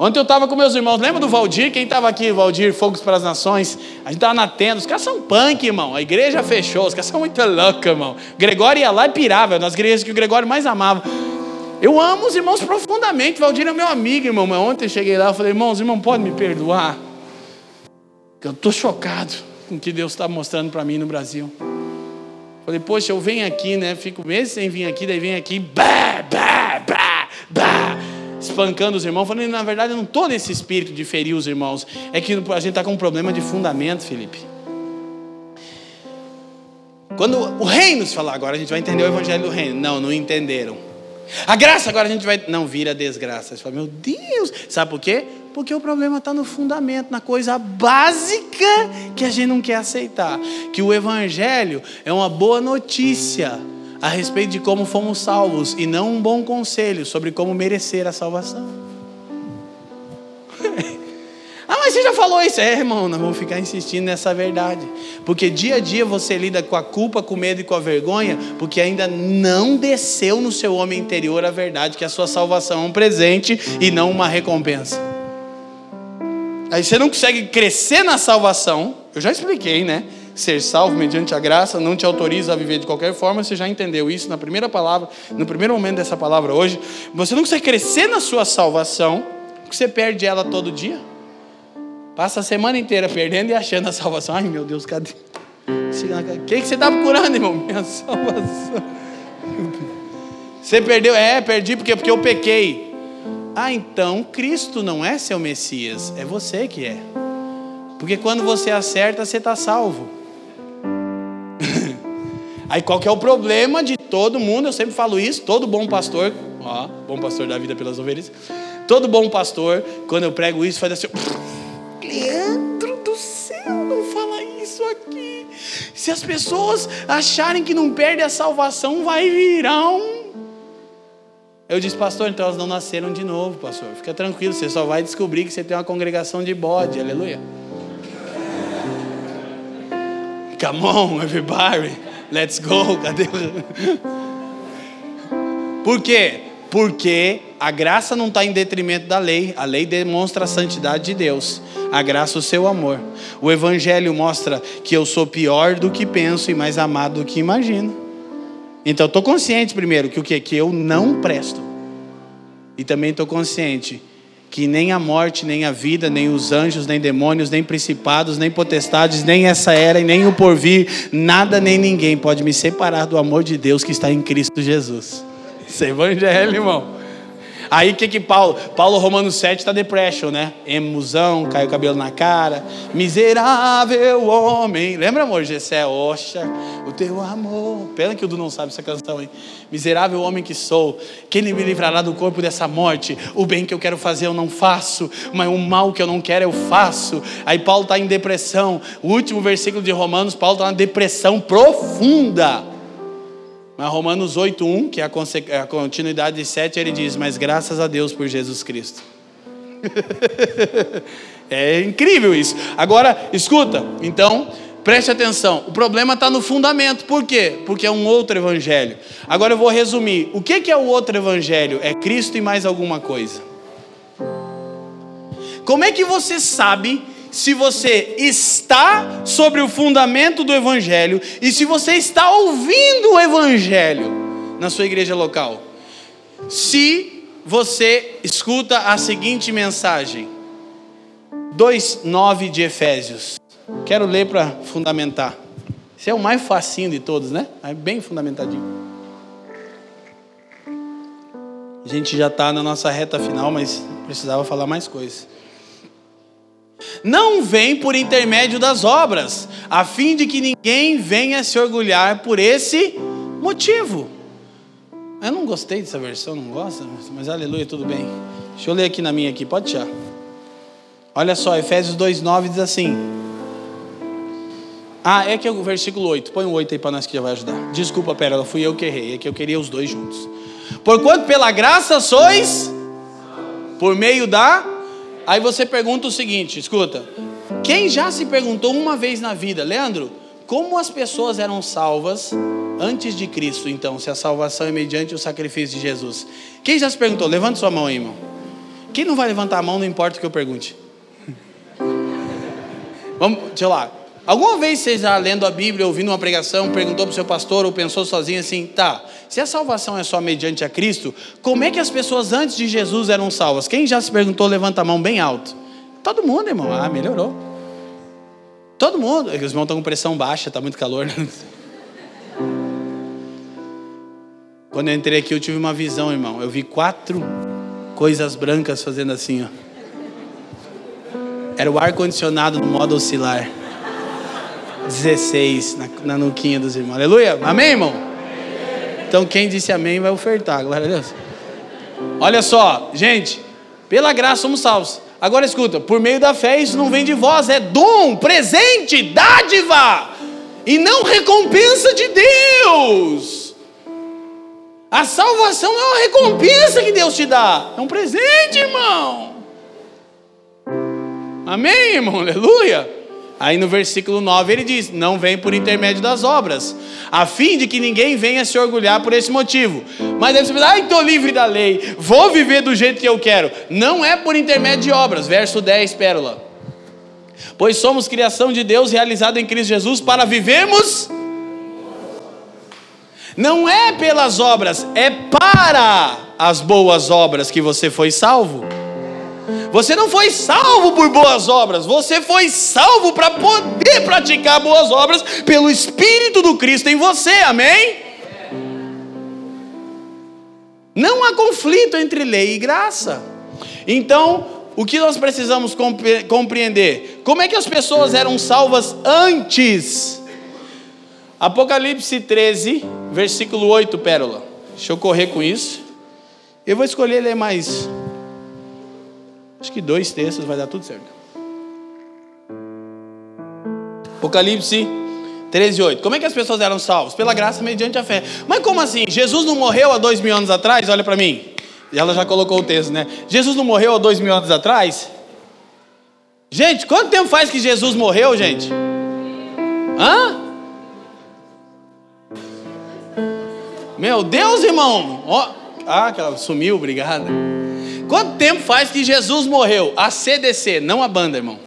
Ontem eu estava com meus irmãos, lembra do Valdir? Quem estava aqui, Valdir, Fogos para as Nações? A gente estava na tenda, os caras são punk, irmão. A igreja fechou, os caras são muito loucos, irmão. O Gregório ia lá e pirava, nas igrejas que o Gregório mais amava. Eu amo os irmãos profundamente, Valdir é meu amigo, irmão. Mas ontem eu cheguei lá e falei, irmãos, irmão, pode me perdoar? Eu estou chocado com o que Deus está mostrando para mim no Brasil. Falei, poxa, eu venho aqui, né? Fico meses sem vir aqui, daí vem aqui, bah, bah, bah, bah, espancando os irmãos. Falei, na verdade, eu não estou nesse espírito de ferir os irmãos. É que a gente está com um problema de fundamento, Felipe. Quando o reino se falar agora, a gente vai entender o evangelho do reino. Não, não entenderam. A graça agora a gente vai. Não, vira desgraça. Você fala, meu Deus. Sabe por quê? Porque o problema está no fundamento, na coisa básica que a gente não quer aceitar. Que o Evangelho é uma boa notícia a respeito de como fomos salvos e não um bom conselho sobre como merecer a salvação. ah, mas você já falou isso? É, irmão, nós vamos ficar insistindo nessa verdade. Porque dia a dia você lida com a culpa, com o medo e com a vergonha, porque ainda não desceu no seu homem interior a verdade que a sua salvação é um presente e não uma recompensa. Aí você não consegue crescer na salvação. Eu já expliquei, né? Ser salvo mediante a graça não te autoriza a viver de qualquer forma. Você já entendeu isso na primeira palavra, no primeiro momento dessa palavra hoje. Você não consegue crescer na sua salvação, porque você perde ela todo dia. Passa a semana inteira perdendo e achando a salvação. Ai meu Deus, cadê? O que, você está procurando, irmão? Minha salvação. Você perdeu? É, perdi porque, porque eu pequei. Ah, então Cristo não é seu Messias, é você que é. Porque quando você acerta, você está salvo. Aí qual que é o problema de todo mundo? Eu sempre falo isso, todo bom pastor, ó, bom pastor da vida pelas ovelhas. Todo bom pastor, quando eu prego isso, faz assim: Leandro do céu, não fala isso aqui. Se as pessoas acharem que não perde a salvação, vai virar um eu disse, pastor, então elas não nasceram de novo, pastor. Fica tranquilo, você só vai descobrir que você tem uma congregação de bode, aleluia. Come on, everybody, let's go. Cadê? Por quê? Porque a graça não está em detrimento da lei. A lei demonstra a santidade de Deus. A graça, o seu amor. O Evangelho mostra que eu sou pior do que penso e mais amado do que imagino. Então estou consciente primeiro que o que que eu não presto. E também estou consciente que nem a morte, nem a vida, nem os anjos, nem demônios, nem principados, nem potestades, nem essa era e nem o porvir, nada nem ninguém pode me separar do amor de Deus que está em Cristo Jesus. Isso é evangelho, irmão. Aí o que que Paulo? Paulo Romanos 7 está depression, né? Emusão, caiu o cabelo na cara. Miserável homem. Lembra, amor? Gessé, oxa, o teu amor. Pena que o Du não sabe essa canção, hein? Miserável homem que sou, quem me livrará do corpo dessa morte? O bem que eu quero fazer eu não faço, mas o mal que eu não quero eu faço. Aí Paulo está em depressão. O último versículo de Romanos, Paulo está na depressão profunda. Mas Romanos 8.1, que é a continuidade de 7, ele diz, mas graças a Deus por Jesus Cristo. é incrível isso. Agora, escuta, então, preste atenção. O problema está no fundamento. Por quê? Porque é um outro evangelho. Agora eu vou resumir. O que é o outro evangelho? É Cristo e mais alguma coisa. Como é que você sabe se você está sobre o fundamento do Evangelho e se você está ouvindo o Evangelho na sua igreja local. Se você escuta a seguinte mensagem, 2,9 de Efésios. Quero ler para fundamentar. Esse é o mais facinho de todos, né? É bem fundamentadinho. A gente já está na nossa reta final, mas precisava falar mais coisas não vem por intermédio das obras, a fim de que ninguém venha se orgulhar por esse motivo. Eu não gostei dessa versão, não gosta? Mas, aleluia, tudo bem. Deixa eu ler aqui na minha aqui, pode deixar. Olha só, Efésios 2,9 diz assim. Ah, é que é o versículo 8. Põe o 8 aí para nós que já vai ajudar. Desculpa, Pérola, fui eu que errei. É que eu queria os dois juntos. Porquanto pela graça sois, por meio da Aí você pergunta o seguinte: escuta, quem já se perguntou uma vez na vida, Leandro, como as pessoas eram salvas antes de Cristo, então, se a salvação é mediante o sacrifício de Jesus? Quem já se perguntou? Levanta sua mão aí, irmão. Quem não vai levantar a mão, não importa o que eu pergunte. Vamos, deixa lá. Alguma vez você já lendo a Bíblia, ouvindo uma pregação, perguntou para o seu pastor ou pensou sozinho assim, tá, se a salvação é só mediante a Cristo, como é que as pessoas antes de Jesus eram salvas? Quem já se perguntou, levanta a mão bem alto. Todo mundo, irmão. Ah, melhorou. Todo mundo. Os irmãos estão com pressão baixa, está muito calor. Né? Quando eu entrei aqui, eu tive uma visão, irmão. Eu vi quatro coisas brancas fazendo assim, ó. Era o ar-condicionado no modo oscilar. 16 na, na nuquinha dos irmãos. Aleluia. Amém, irmão? Então quem disse amém vai ofertar. Glória a Deus. Olha só, gente. Pela graça somos salvos. Agora escuta, por meio da fé isso não vem de vós, é dom, presente, dádiva, e não recompensa de Deus. A salvação é uma recompensa que Deus te dá, é um presente, irmão. Amém, irmão? Aleluia. Aí no versículo 9 ele diz: Não vem por intermédio das obras, a fim de que ninguém venha se orgulhar por esse motivo. Mas aí você pensa, estou livre da lei, vou viver do jeito que eu quero. Não é por intermédio de obras. Verso 10, pérola. Pois somos criação de Deus realizada em Cristo Jesus para vivermos. Não é pelas obras, é para as boas obras que você foi salvo. Você não foi salvo por boas obras, você foi salvo para poder praticar boas obras pelo Espírito do Cristo em você, amém? Não há conflito entre lei e graça. Então, o que nós precisamos compreender? Como é que as pessoas eram salvas antes? Apocalipse 13, versículo 8, pérola. Deixa eu correr com isso. Eu vou escolher ler mais Acho que dois textos vai dar tudo certo. Apocalipse 13, 8. Como é que as pessoas eram salvas? Pela graça mediante a fé. Mas como assim? Jesus não morreu há dois mil anos atrás? Olha para mim. Ela já colocou o texto, né? Jesus não morreu há dois mil anos atrás? Gente, quanto tempo faz que Jesus morreu, gente? Hã? Meu Deus, irmão. Oh. Ah, sumiu, obrigado. Quanto tempo faz que Jesus morreu? A CDC, não a banda, irmão.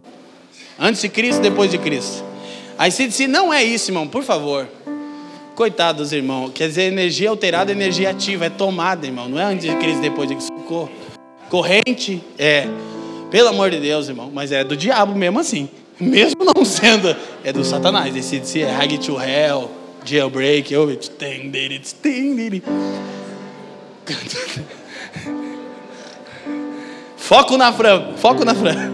Antes de Cristo, depois de Cristo. A CDC não é isso, irmão, por favor. Coitados, irmão. Quer dizer, energia alterada, energia ativa. É tomada, irmão. Não é antes de Cristo, depois de Cristo. Corrente, é. Pelo amor de Deus, irmão. Mas é do diabo mesmo assim. Mesmo não sendo. É do Satanás. Esse CDC é Hag to Hell, Jailbreak. Oh, it's Foco na Fran, foco na Fran.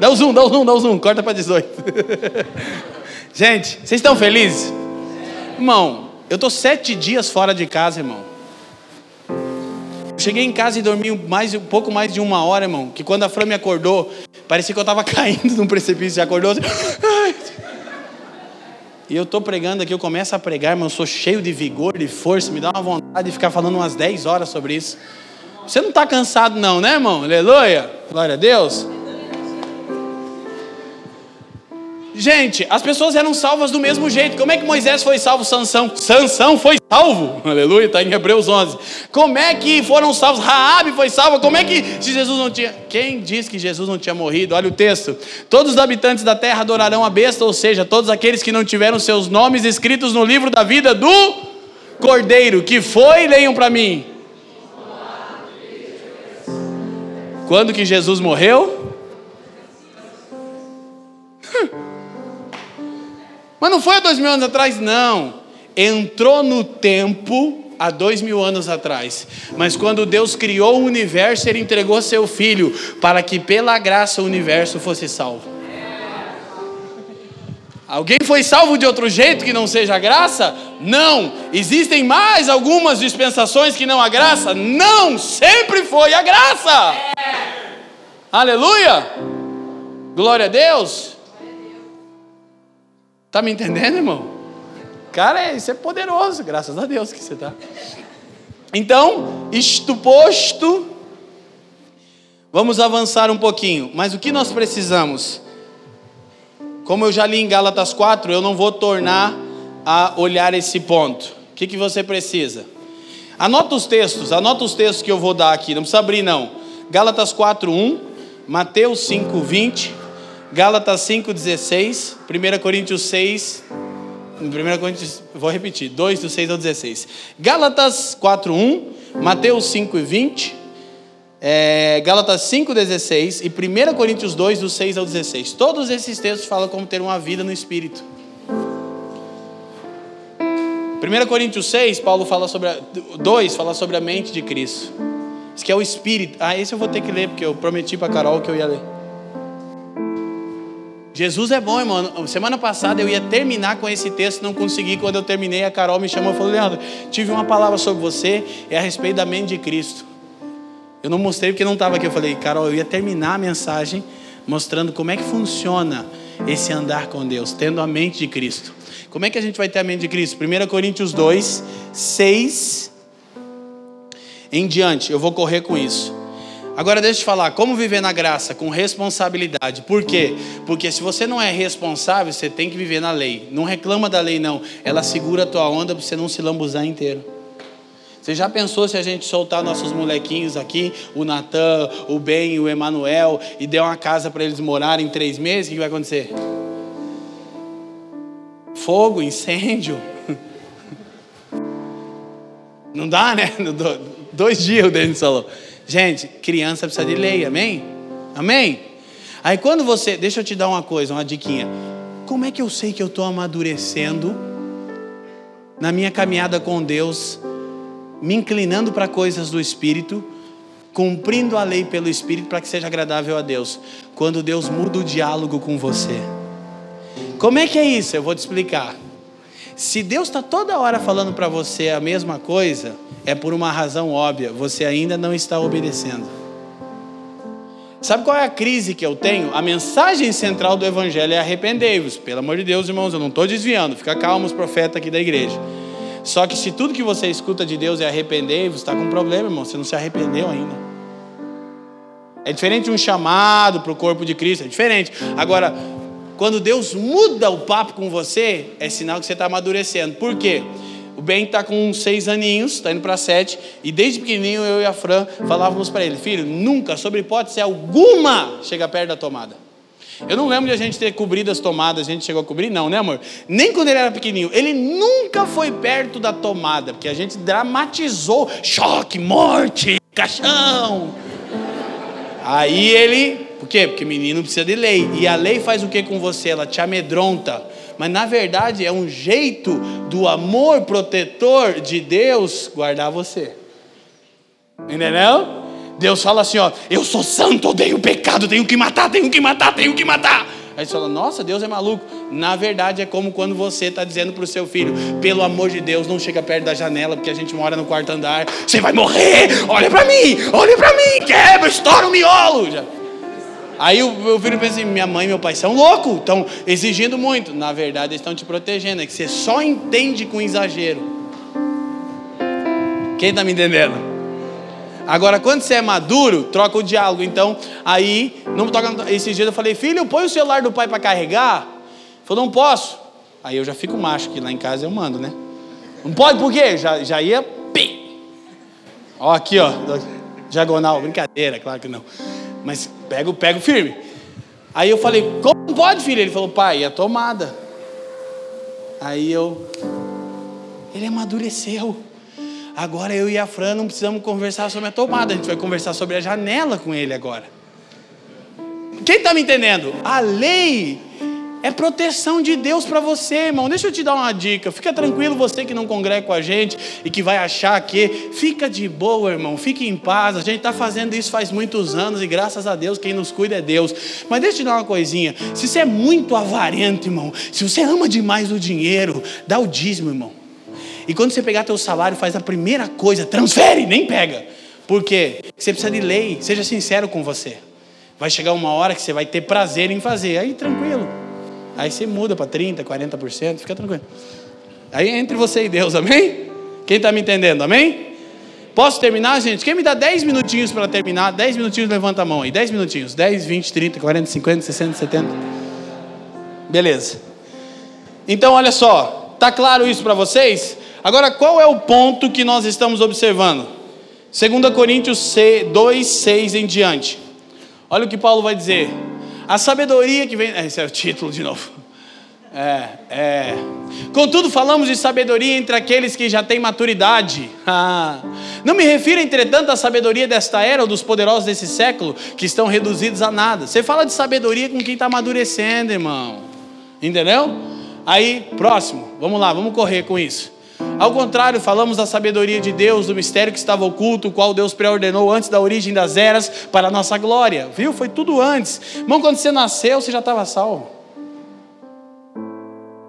Dá o zoom, dá o zoom, dá o zoom, corta para 18. Gente, vocês estão felizes? Irmão, eu estou sete dias fora de casa, irmão. Cheguei em casa e dormi mais, um pouco mais de uma hora, irmão. Que quando a Fran me acordou, parecia que eu estava caindo num precipício. Já acordou assim. E eu estou pregando aqui, eu começo a pregar, irmão. Eu sou cheio de vigor, de força. Me dá uma vontade de ficar falando umas 10 horas sobre isso. Você não está cansado, não, né, irmão? Aleluia. Glória a Deus. Gente, as pessoas eram salvas do mesmo jeito. Como é que Moisés foi salvo, Sansão? Sansão foi salvo. Aleluia, está em Hebreus 11. Como é que foram salvos? Raabe foi salva. Como é que se Jesus não tinha... Quem diz que Jesus não tinha morrido? Olha o texto. Todos os habitantes da terra adorarão a besta, ou seja, todos aqueles que não tiveram seus nomes escritos no livro da vida do Cordeiro, que foi, leiam para mim. Quando que Jesus morreu? Mas não foi há dois mil anos atrás, não. Entrou no tempo há dois mil anos atrás. Mas quando Deus criou o universo, Ele entregou seu Filho para que pela graça o universo fosse salvo. Alguém foi salvo de outro jeito que não seja a graça? Não. Existem mais algumas dispensações que não a graça? Não. Sempre foi a graça. Aleluia. Glória a Deus. Tá me entendendo, irmão? Cara, isso é poderoso, graças a Deus que você tá. Então, isto posto, vamos avançar um pouquinho. Mas o que nós precisamos? Como eu já li em Gálatas 4, eu não vou tornar a olhar esse ponto. O que, que você precisa? Anota os textos, anota os textos que eu vou dar aqui, não precisa abrir não. Gálatas 4, 1, Mateus 5, 20, Gálatas 5,16, 1 Coríntios 6, 1 Coríntios, vou repetir, 2 do 6 ao 16. Gálatas 4,1, Mateus 5,20, é, Gálatas 5,16 e 1 Coríntios 2, do 6 ao 16. Todos esses textos falam como ter uma vida no Espírito. 1 Coríntios 6, Paulo fala sobre a, 2 fala sobre a mente de Cristo. Isso que é o Espírito. Ah, esse eu vou ter que ler, porque eu prometi para Carol que eu ia ler. Jesus é bom, irmão. Semana passada eu ia terminar com esse texto, não consegui. Quando eu terminei, a Carol me chamou e falou: Leandro, tive uma palavra sobre você, é a respeito da mente de Cristo. Eu não mostrei porque não estava aqui. Eu falei, Carol, eu ia terminar a mensagem mostrando como é que funciona esse andar com Deus, tendo a mente de Cristo. Como é que a gente vai ter a mente de Cristo? 1 Coríntios 2, 6 em diante. Eu vou correr com isso. Agora deixa eu te falar, como viver na graça com responsabilidade. Por quê? Porque se você não é responsável, você tem que viver na lei. Não reclama da lei não. Ela segura a tua onda para você não se lambuzar inteiro. Você já pensou se a gente soltar nossos molequinhos aqui, o Natan, o Ben, o Emanuel, e der uma casa para eles morarem três meses, o que vai acontecer? Fogo, incêndio. Não dá, né? Dois dias o Denis falou. Gente, criança precisa de lei, amém? Amém? Aí quando você, deixa eu te dar uma coisa, uma diquinha. Como é que eu sei que eu estou amadurecendo na minha caminhada com Deus, me inclinando para coisas do Espírito, cumprindo a lei pelo Espírito para que seja agradável a Deus? Quando Deus muda o diálogo com você. Como é que é isso? Eu vou te explicar. Se Deus está toda hora falando para você a mesma coisa, é por uma razão óbvia: você ainda não está obedecendo. Sabe qual é a crise que eu tenho? A mensagem central do Evangelho é arrependei-vos. Pelo amor de Deus, irmãos, eu não estou desviando. Fica calmo, os profetas aqui da igreja. Só que se tudo que você escuta de Deus é arrependei-vos, está com um problema, irmão. Você não se arrependeu ainda. É diferente de um chamado para o corpo de Cristo, é diferente. Agora, quando Deus muda o papo com você, é sinal que você está amadurecendo. Por quê? O Ben está com seis aninhos, está indo para sete, e desde pequenininho eu e a Fran falávamos para ele: Filho, nunca, sobre hipótese alguma, chega perto da tomada. Eu não lembro de a gente ter cobrido as tomadas, a gente chegou a cobrir, não, né, amor? Nem quando ele era pequenininho. Ele nunca foi perto da tomada, porque a gente dramatizou choque, morte, caixão. Aí ele, por quê? Porque menino precisa de lei. E a lei faz o que com você? Ela te amedronta mas na verdade é um jeito do amor protetor de Deus guardar você. Entendeu? Deus fala assim: ó, eu sou santo, odeio o pecado, tenho que matar, tenho que matar, tenho que matar. Aí você fala, nossa, Deus é maluco. Na verdade, é como quando você está dizendo para o seu filho: pelo amor de Deus, não chega perto da janela, porque a gente mora no quarto andar. Você vai morrer, olha para mim, olha para mim, quebra, estoura o miolo. Já. Aí o meu filho pensa assim: minha mãe e meu pai são loucos, estão exigindo muito. Na verdade, eles estão te protegendo, é que você só entende com exagero. Quem está me entendendo? Agora, quando você é maduro, troca o diálogo. Então, aí, não toca. Esses dias eu falei, filho, põe o celular do pai para carregar. Ele falou, não posso. Aí eu já fico macho, que lá em casa eu mando, né? Não pode por quê? Já, já ia. Pim. Ó, aqui, ó. Diagonal, brincadeira, claro que não. Mas pego, pego firme. Aí eu falei, como pode, filho? Ele falou, pai, é a tomada. Aí eu. Ele amadureceu. Agora eu e a Fran não precisamos conversar sobre a tomada, a gente vai conversar sobre a janela com ele agora. Quem está me entendendo? A lei é proteção de Deus para você, irmão. Deixa eu te dar uma dica. Fica tranquilo, você que não congrega com a gente e que vai achar que fica de boa, irmão. Fique em paz. A gente está fazendo isso faz muitos anos e graças a Deus quem nos cuida é Deus. Mas deixa eu te dar uma coisinha. Se você é muito avarento, irmão, se você ama demais o dinheiro, dá o dízimo, irmão. E quando você pegar teu salário, faz a primeira coisa, transfere, nem pega. Por quê? Você precisa de lei, seja sincero com você. Vai chegar uma hora que você vai ter prazer em fazer, aí tranquilo. Aí você muda para 30%, 40%, fica tranquilo. Aí é entre você e Deus, amém? Quem está me entendendo, amém? Posso terminar, gente? Quem me dá 10 minutinhos para terminar? 10 minutinhos, levanta a mão aí. 10 minutinhos. 10, 20, 30, 40, 50, 60, 70. Beleza. Então, olha só. Tá claro isso para vocês? Agora, qual é o ponto que nós estamos observando? 2 Coríntios 2, 6 em diante. Olha o que Paulo vai dizer. A sabedoria que vem. Esse é o título de novo. É, é. Contudo, falamos de sabedoria entre aqueles que já têm maturidade. Ah. Não me refiro, entretanto, à sabedoria desta era ou dos poderosos desse século, que estão reduzidos a nada. Você fala de sabedoria com quem está amadurecendo, irmão. Entendeu? Aí, próximo. Vamos lá, vamos correr com isso. Ao contrário, falamos da sabedoria de Deus, do mistério que estava oculto, o qual Deus preordenou antes da origem das eras para a nossa glória. Viu? Foi tudo antes. Irmão, quando você nasceu, você já estava salvo.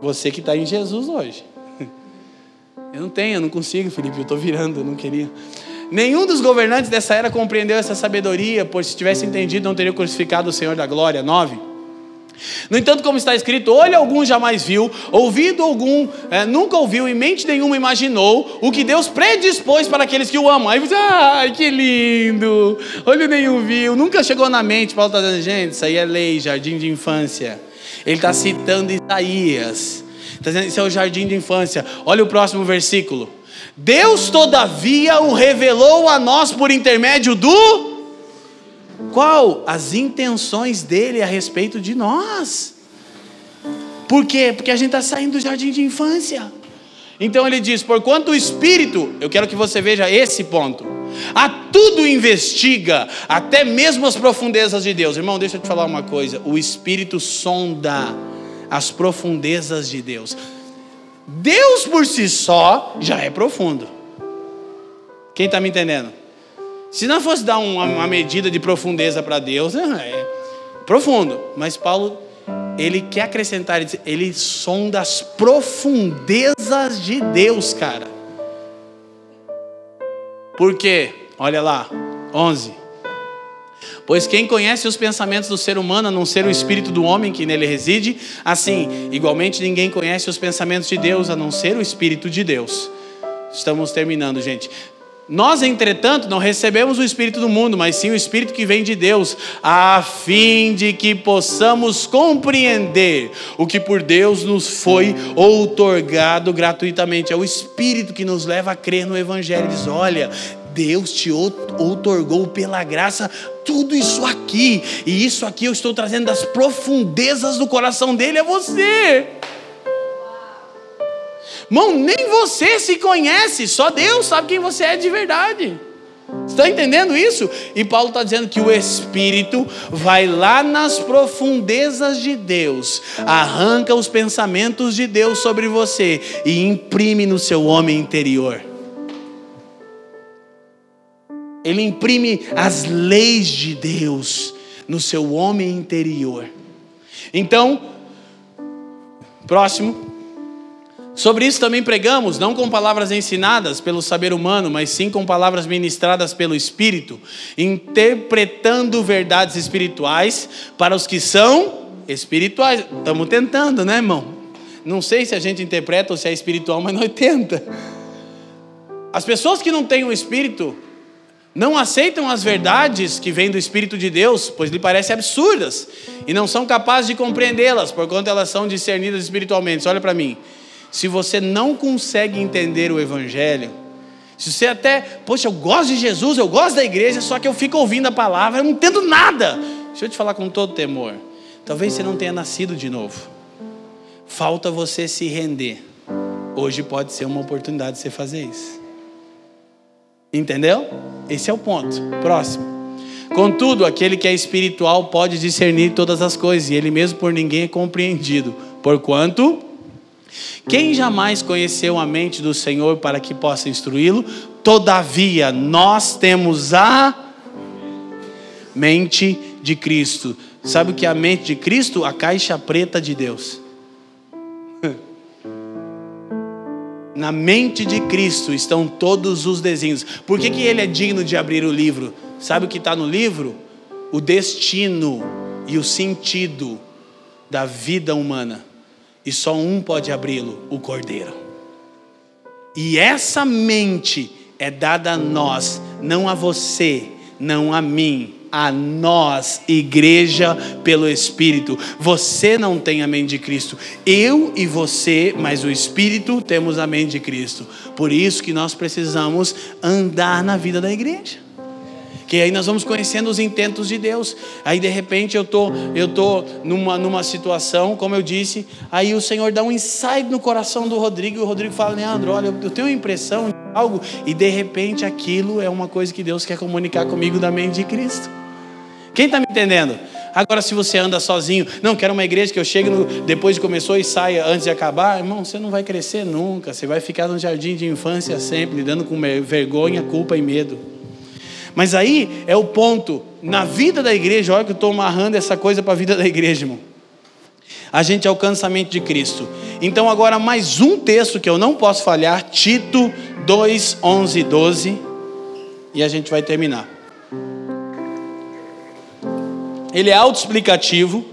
Você que está em Jesus hoje. Eu não tenho, eu não consigo, Felipe, eu estou virando, eu não queria. Nenhum dos governantes dessa era compreendeu essa sabedoria, pois se tivesse entendido, não teria crucificado o Senhor da glória. 9. No entanto, como está escrito, olho algum jamais viu, ouvido algum é, nunca ouviu, e mente nenhuma imaginou o que Deus predispôs para aqueles que o amam. Aí você, ai, que lindo! Olho nenhum viu, nunca chegou na mente. Paulo está dizendo, gente, isso aí é lei, jardim de infância. Ele está citando Isaías. Está dizendo, isso é o jardim de infância. Olha o próximo versículo. Deus, todavia, o revelou a nós por intermédio do qual? As intenções dele a respeito de nós. Por quê? Porque a gente está saindo do jardim de infância. Então ele diz: porquanto o Espírito, eu quero que você veja esse ponto, a tudo investiga, até mesmo as profundezas de Deus. Irmão, deixa eu te falar uma coisa: o Espírito sonda as profundezas de Deus. Deus por si só já é profundo. Quem está me entendendo? Se não fosse dar uma, uma medida de profundeza para Deus, é profundo. Mas Paulo, ele quer acrescentar, ele sonda as profundezas de Deus, cara. Por quê? Olha lá, 11. Pois quem conhece os pensamentos do ser humano, a não ser o espírito do homem que nele reside, assim, igualmente ninguém conhece os pensamentos de Deus, a não ser o espírito de Deus. Estamos terminando, gente. Nós, entretanto, não recebemos o Espírito do mundo, mas sim o Espírito que vem de Deus, a fim de que possamos compreender o que por Deus nos foi outorgado gratuitamente. É o Espírito que nos leva a crer no Evangelho. Diz: olha, Deus te outorgou pela graça tudo isso aqui, e isso aqui eu estou trazendo das profundezas do coração dele a você. Irmão, nem você se conhece, só Deus sabe quem você é de verdade. Está entendendo isso? E Paulo está dizendo que o Espírito vai lá nas profundezas de Deus, arranca os pensamentos de Deus sobre você e imprime no seu homem interior. Ele imprime as leis de Deus no seu homem interior. Então, próximo. Sobre isso também pregamos, não com palavras ensinadas pelo saber humano, mas sim com palavras ministradas pelo Espírito, interpretando verdades espirituais para os que são espirituais. Estamos tentando, né, irmão? Não sei se a gente interpreta ou se é espiritual, mas nós tenta. As pessoas que não têm o Espírito, não aceitam as verdades que vêm do Espírito de Deus, pois lhe parecem absurdas, e não são capazes de compreendê-las, porquanto elas são discernidas espiritualmente. Olha para mim. Se você não consegue entender o Evangelho, se você até, poxa, eu gosto de Jesus, eu gosto da igreja, só que eu fico ouvindo a palavra, eu não entendo nada. Deixa eu te falar com todo temor. Talvez você não tenha nascido de novo. Falta você se render. Hoje pode ser uma oportunidade de você fazer isso. Entendeu? Esse é o ponto. Próximo. Contudo, aquele que é espiritual pode discernir todas as coisas, e ele mesmo por ninguém é compreendido. Porquanto, quem jamais conheceu a mente do Senhor para que possa instruí-lo? Todavia, nós temos a mente de Cristo. Sabe o que é a mente de Cristo? A caixa preta de Deus. Na mente de Cristo estão todos os desenhos. Por que, que ele é digno de abrir o livro? Sabe o que está no livro? O destino e o sentido da vida humana. E só um pode abri-lo: o Cordeiro. E essa mente é dada a nós, não a você, não a mim, a nós, igreja pelo Espírito. Você não tem a mente de Cristo. Eu e você, mas o Espírito temos a mente de Cristo. Por isso que nós precisamos andar na vida da igreja. Que aí nós vamos conhecendo os intentos de Deus. Aí de repente eu tô, eu tô numa, numa situação, como eu disse, aí o Senhor dá um insight no coração do Rodrigo, e o Rodrigo fala: "Leandro, olha, eu tenho uma impressão de algo", e de repente aquilo é uma coisa que Deus quer comunicar comigo da mente de Cristo. Quem está me entendendo? Agora, se você anda sozinho, não quero uma igreja que eu chegue no, depois de começou e saia antes de acabar, irmão, você não vai crescer nunca. Você vai ficar no jardim de infância sempre, lidando com vergonha, culpa e medo. Mas aí é o ponto. Na vida da igreja, olha que eu estou amarrando essa coisa para a vida da igreja, irmão. A gente alcança a mente de Cristo. Então, agora, mais um texto que eu não posso falhar: Tito 2, 11 e 12. E a gente vai terminar. ele é autoexplicativo.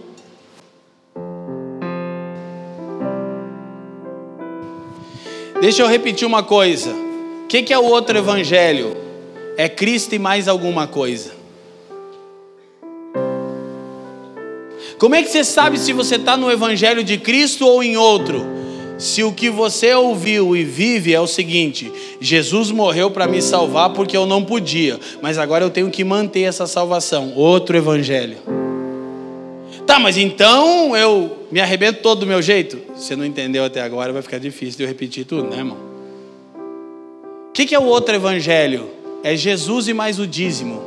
Deixa eu repetir uma coisa. O que, que é o outro evangelho? É Cristo e mais alguma coisa. Como é que você sabe se você está no evangelho de Cristo ou em outro? Se o que você ouviu e vive é o seguinte: Jesus morreu para me salvar porque eu não podia, mas agora eu tenho que manter essa salvação. Outro evangelho. Tá, mas então eu me arrebento todo do meu jeito? Você não entendeu até agora, vai ficar difícil de eu repetir tudo, né, irmão? O que, que é o outro evangelho? É Jesus e mais o dízimo.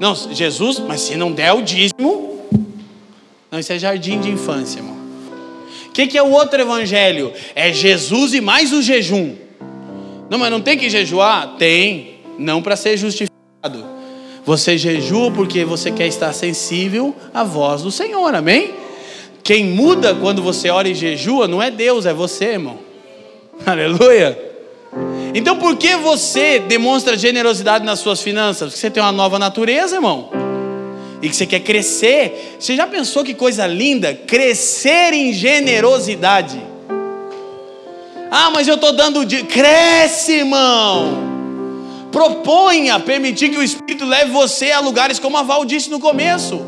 Não, Jesus, mas se não der o dízimo. Não, isso é jardim de infância, irmão. O que, que é o outro evangelho? É Jesus e mais o jejum. Não, mas não tem que jejuar? Tem, não para ser justificado. Você jejua porque você quer estar sensível à voz do Senhor, amém? Quem muda quando você ora e jejua não é Deus, é você, irmão. Aleluia. Então por que você demonstra generosidade nas suas finanças? Porque você tem uma nova natureza, irmão e que você quer crescer, você já pensou que coisa linda? Crescer em generosidade. Ah, mas eu estou dando. De... Cresce, irmão. Proponha permitir que o Espírito leve você a lugares, como a Val disse no começo,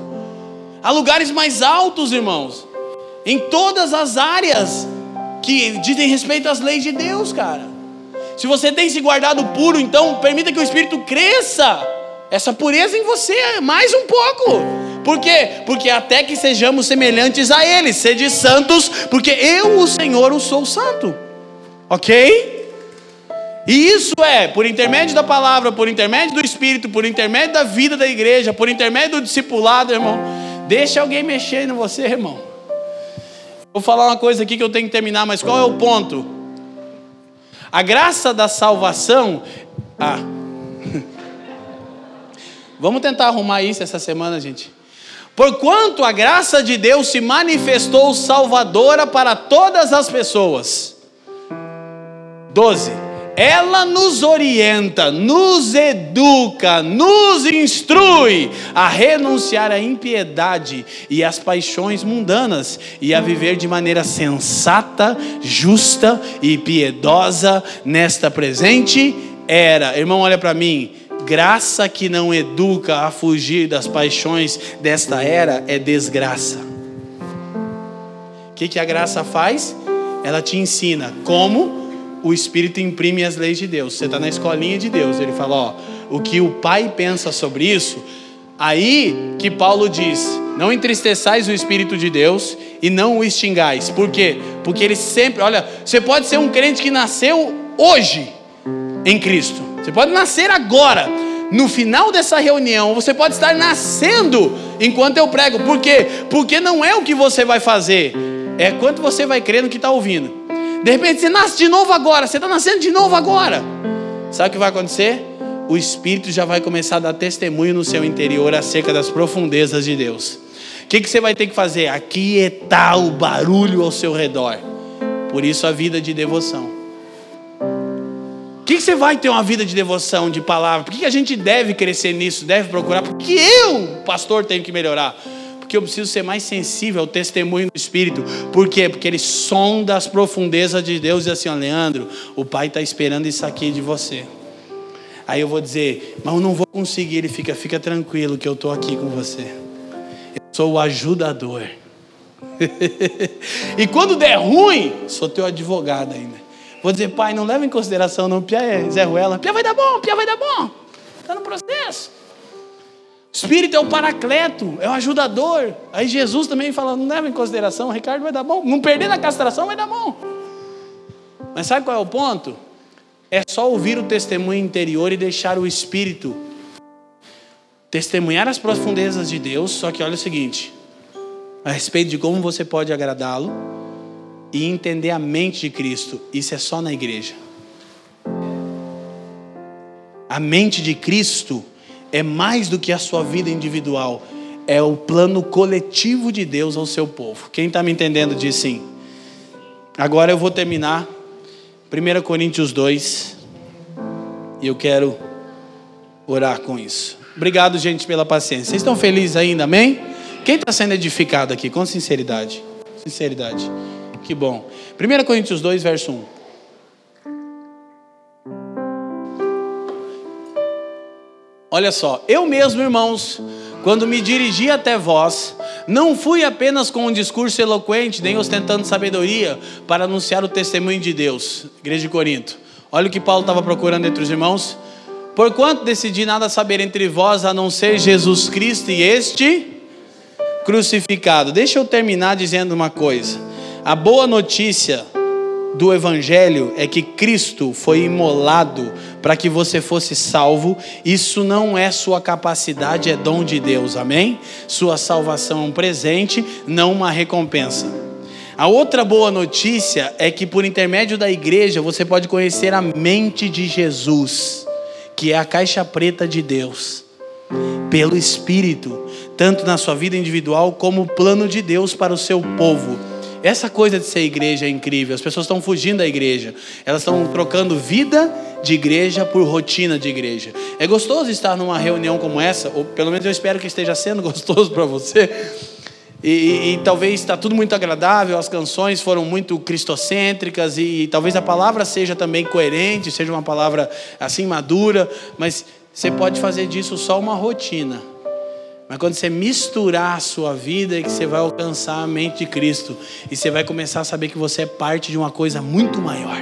a lugares mais altos, irmãos, em todas as áreas que dizem respeito às leis de Deus, cara. Se você tem se guardado puro, então permita que o Espírito cresça essa pureza em você, mais um pouco. Por quê? Porque até que sejamos semelhantes a Ele, sede santos, porque eu, o Senhor, o sou santo. Ok? E isso é por intermédio da palavra, por intermédio do Espírito, por intermédio da vida da igreja, por intermédio do discipulado, irmão. Deixa alguém mexer em você, irmão. Vou falar uma coisa aqui que eu tenho que terminar, mas qual é o ponto? A graça da salvação. Ah. Vamos tentar arrumar isso essa semana, gente. Porquanto a graça de Deus se manifestou salvadora para todas as pessoas. 12. Ela nos orienta, nos educa, nos instrui a renunciar à impiedade e às paixões mundanas e a viver de maneira sensata, justa e piedosa nesta presente era. Irmão, olha para mim Graça que não educa a fugir das paixões desta era é desgraça. O que, que a graça faz? Ela te ensina como o Espírito imprime as leis de Deus. Você está na escolinha de Deus. Ele fala: ó, o que o Pai pensa sobre isso. Aí que Paulo diz: não entristeçais o Espírito de Deus e não o extingais. Por quê? Porque ele sempre, olha, você pode ser um crente que nasceu hoje em Cristo. Você pode nascer agora. No final dessa reunião, você pode estar nascendo enquanto eu prego. Por quê? Porque não é o que você vai fazer, é quanto você vai crer no que está ouvindo. De repente você nasce de novo agora, você está nascendo de novo agora. Sabe o que vai acontecer? O Espírito já vai começar a dar testemunho no seu interior acerca das profundezas de Deus. O que, que você vai ter que fazer? Aquietar o barulho ao seu redor. Por isso a vida de devoção. O que, que você vai ter uma vida de devoção, de palavra? Por que, que a gente deve crescer nisso, deve procurar? Porque eu, pastor, tenho que melhorar. Porque eu preciso ser mais sensível ao testemunho do Espírito. Por quê? Porque ele sonda as profundezas de Deus e assim, ó, Leandro, o Pai está esperando isso aqui de você. Aí eu vou dizer, mas eu não vou conseguir. Ele fica, fica tranquilo que eu estou aqui com você sou o ajudador. e quando der ruim, sou teu advogado ainda. Vou dizer, pai, não leva em consideração, não. Pia é Zé Ruela. Pia vai dar bom, Pia vai dar bom. Está no processo. Espírito é o paracleto, é o ajudador. Aí Jesus também fala, não leva em consideração, Ricardo vai dar bom. Não perder na castração vai dar bom. Mas sabe qual é o ponto? É só ouvir o testemunho interior e deixar o Espírito testemunhar as profundezas de Deus, só que olha o seguinte, a respeito de como você pode agradá-lo e entender a mente de Cristo. Isso é só na igreja. A mente de Cristo é mais do que a sua vida individual, é o plano coletivo de Deus ao seu povo. Quem está me entendendo diz sim. Agora eu vou terminar 1 Coríntios 2 e eu quero orar com isso. Obrigado, gente, pela paciência. Vocês estão felizes ainda, amém? Quem está sendo edificado aqui, com sinceridade? Sinceridade. Que bom. 1 Coríntios 2, verso 1. Olha só, eu mesmo, irmãos, quando me dirigi até vós, não fui apenas com um discurso eloquente, nem ostentando sabedoria, para anunciar o testemunho de Deus. Igreja de Corinto. Olha o que Paulo estava procurando entre os irmãos Porquanto decidi nada saber entre vós a não ser Jesus Cristo e este crucificado. Deixa eu terminar dizendo uma coisa. A boa notícia do Evangelho é que Cristo foi imolado para que você fosse salvo. Isso não é sua capacidade, é dom de Deus, amém? Sua salvação é um presente, não uma recompensa. A outra boa notícia é que por intermédio da igreja você pode conhecer a mente de Jesus que é a caixa preta de Deus, pelo Espírito, tanto na sua vida individual como o plano de Deus para o seu povo. Essa coisa de ser igreja é incrível. As pessoas estão fugindo da igreja. Elas estão trocando vida de igreja por rotina de igreja. É gostoso estar numa reunião como essa, ou pelo menos eu espero que esteja sendo gostoso para você e, e, e talvez está tudo muito agradável, as canções foram muito cristocêntricas e, e talvez a palavra seja também coerente, seja uma palavra assim madura, mas você pode fazer disso só uma rotina. Mas quando você misturar a sua vida, é que você vai alcançar a mente de Cristo. E você vai começar a saber que você é parte de uma coisa muito maior.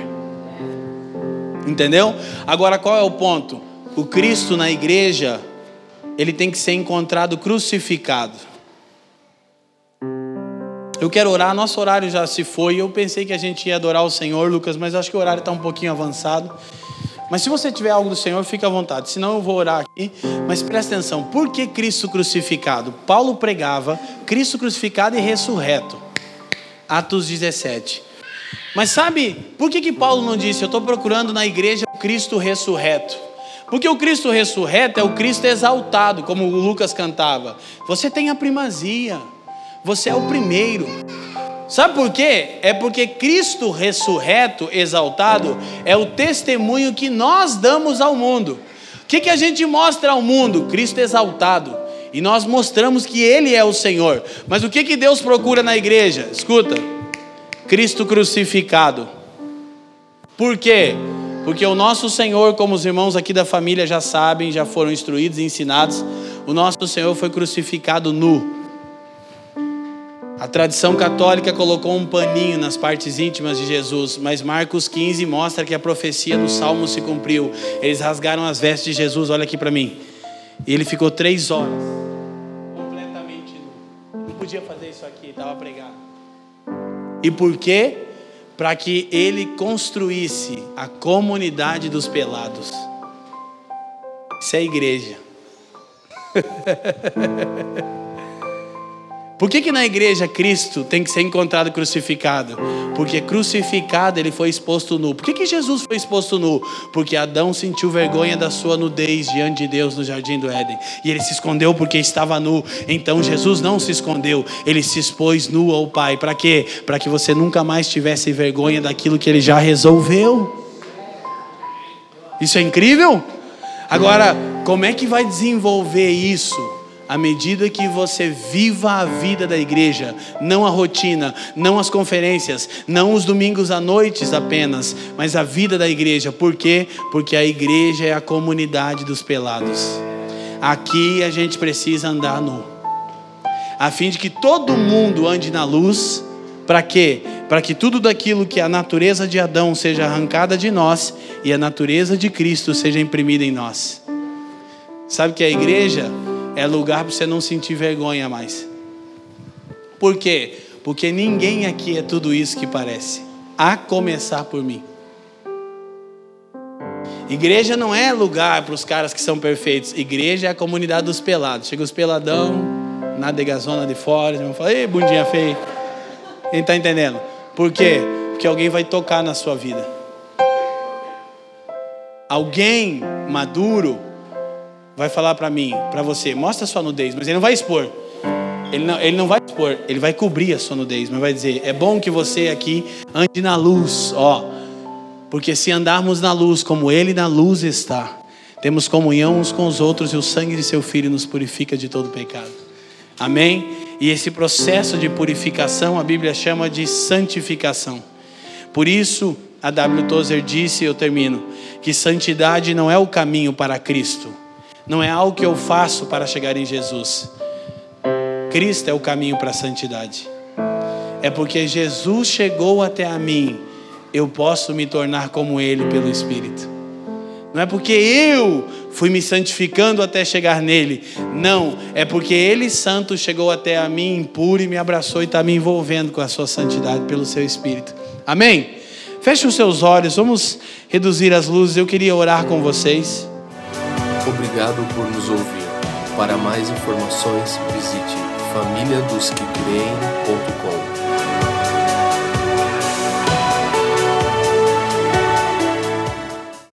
Entendeu? Agora qual é o ponto? O Cristo na igreja, ele tem que ser encontrado crucificado. Eu quero orar, nosso horário já se foi. Eu pensei que a gente ia adorar o Senhor, Lucas, mas acho que o horário está um pouquinho avançado. Mas se você tiver algo do Senhor, fique à vontade. Senão eu vou orar aqui. Mas presta atenção: por que Cristo crucificado? Paulo pregava Cristo crucificado e ressurreto. Atos 17. Mas sabe, por que, que Paulo não disse, eu estou procurando na igreja o Cristo ressurreto? Porque o Cristo ressurreto é o Cristo exaltado, como o Lucas cantava. Você tem a primazia. Você é o primeiro. Sabe por quê? É porque Cristo ressurreto, exaltado, é o testemunho que nós damos ao mundo. O que, que a gente mostra ao mundo? Cristo exaltado. E nós mostramos que Ele é o Senhor. Mas o que, que Deus procura na igreja? Escuta: Cristo crucificado. Por quê? Porque o nosso Senhor, como os irmãos aqui da família já sabem, já foram instruídos e ensinados, o nosso Senhor foi crucificado nu. A tradição católica colocou um paninho nas partes íntimas de Jesus, mas Marcos 15 mostra que a profecia do Salmo se cumpriu. Eles rasgaram as vestes de Jesus, olha aqui para mim. E ele ficou três horas, completamente nu. Não podia fazer isso aqui, estava pregado. E por quê? Para que ele construísse a comunidade dos pelados. Isso é igreja. Por que, que na igreja Cristo tem que ser encontrado crucificado? Porque crucificado ele foi exposto nu. Por que, que Jesus foi exposto nu? Porque Adão sentiu vergonha da sua nudez diante de Deus no jardim do Éden. E ele se escondeu porque estava nu. Então Jesus não se escondeu, ele se expôs nu ao Pai. Para quê? Para que você nunca mais tivesse vergonha daquilo que ele já resolveu. Isso é incrível? Agora, como é que vai desenvolver isso? À medida que você viva a vida da igreja, não a rotina, não as conferências, não os domingos à noite apenas, mas a vida da igreja. Por quê? Porque a igreja é a comunidade dos pelados. Aqui a gente precisa andar nu, a fim de que todo mundo ande na luz. Para quê? Para que tudo daquilo que a natureza de Adão seja arrancada de nós e a natureza de Cristo seja imprimida em nós. Sabe que a igreja é lugar para você não sentir vergonha mais. Por quê? Porque ninguém aqui é tudo isso que parece, a começar por mim. Igreja não é lugar para os caras que são perfeitos. Igreja é a comunidade dos pelados. Chega os peladão, na degazona de fora, e fala, ei, bundinha feia. Quem está entendendo? Por quê? Porque alguém vai tocar na sua vida. Alguém maduro vai falar para mim, para você, mostra a sua nudez, mas ele não vai expor. Ele não, ele não vai expor, ele vai cobrir a sua nudez, mas vai dizer: é bom que você aqui ande na luz, ó, porque se andarmos na luz como ele na luz está, temos comunhão uns com os outros e o sangue de seu filho nos purifica de todo pecado. Amém? E esse processo de purificação a Bíblia chama de santificação. Por isso, a W. Tozer disse, eu termino, que santidade não é o caminho para Cristo não é algo que eu faço para chegar em Jesus. Cristo é o caminho para a santidade. É porque Jesus chegou até a mim, eu posso me tornar como Ele pelo Espírito. Não é porque eu fui me santificando até chegar nele. Não, é porque Ele Santo chegou até a mim impuro e me abraçou e está me envolvendo com a sua santidade pelo seu Espírito. Amém? Feche os seus olhos, vamos reduzir as luzes. Eu queria orar com vocês. Obrigado por nos ouvir. Para mais informações, visite famíliadosquecreem.com.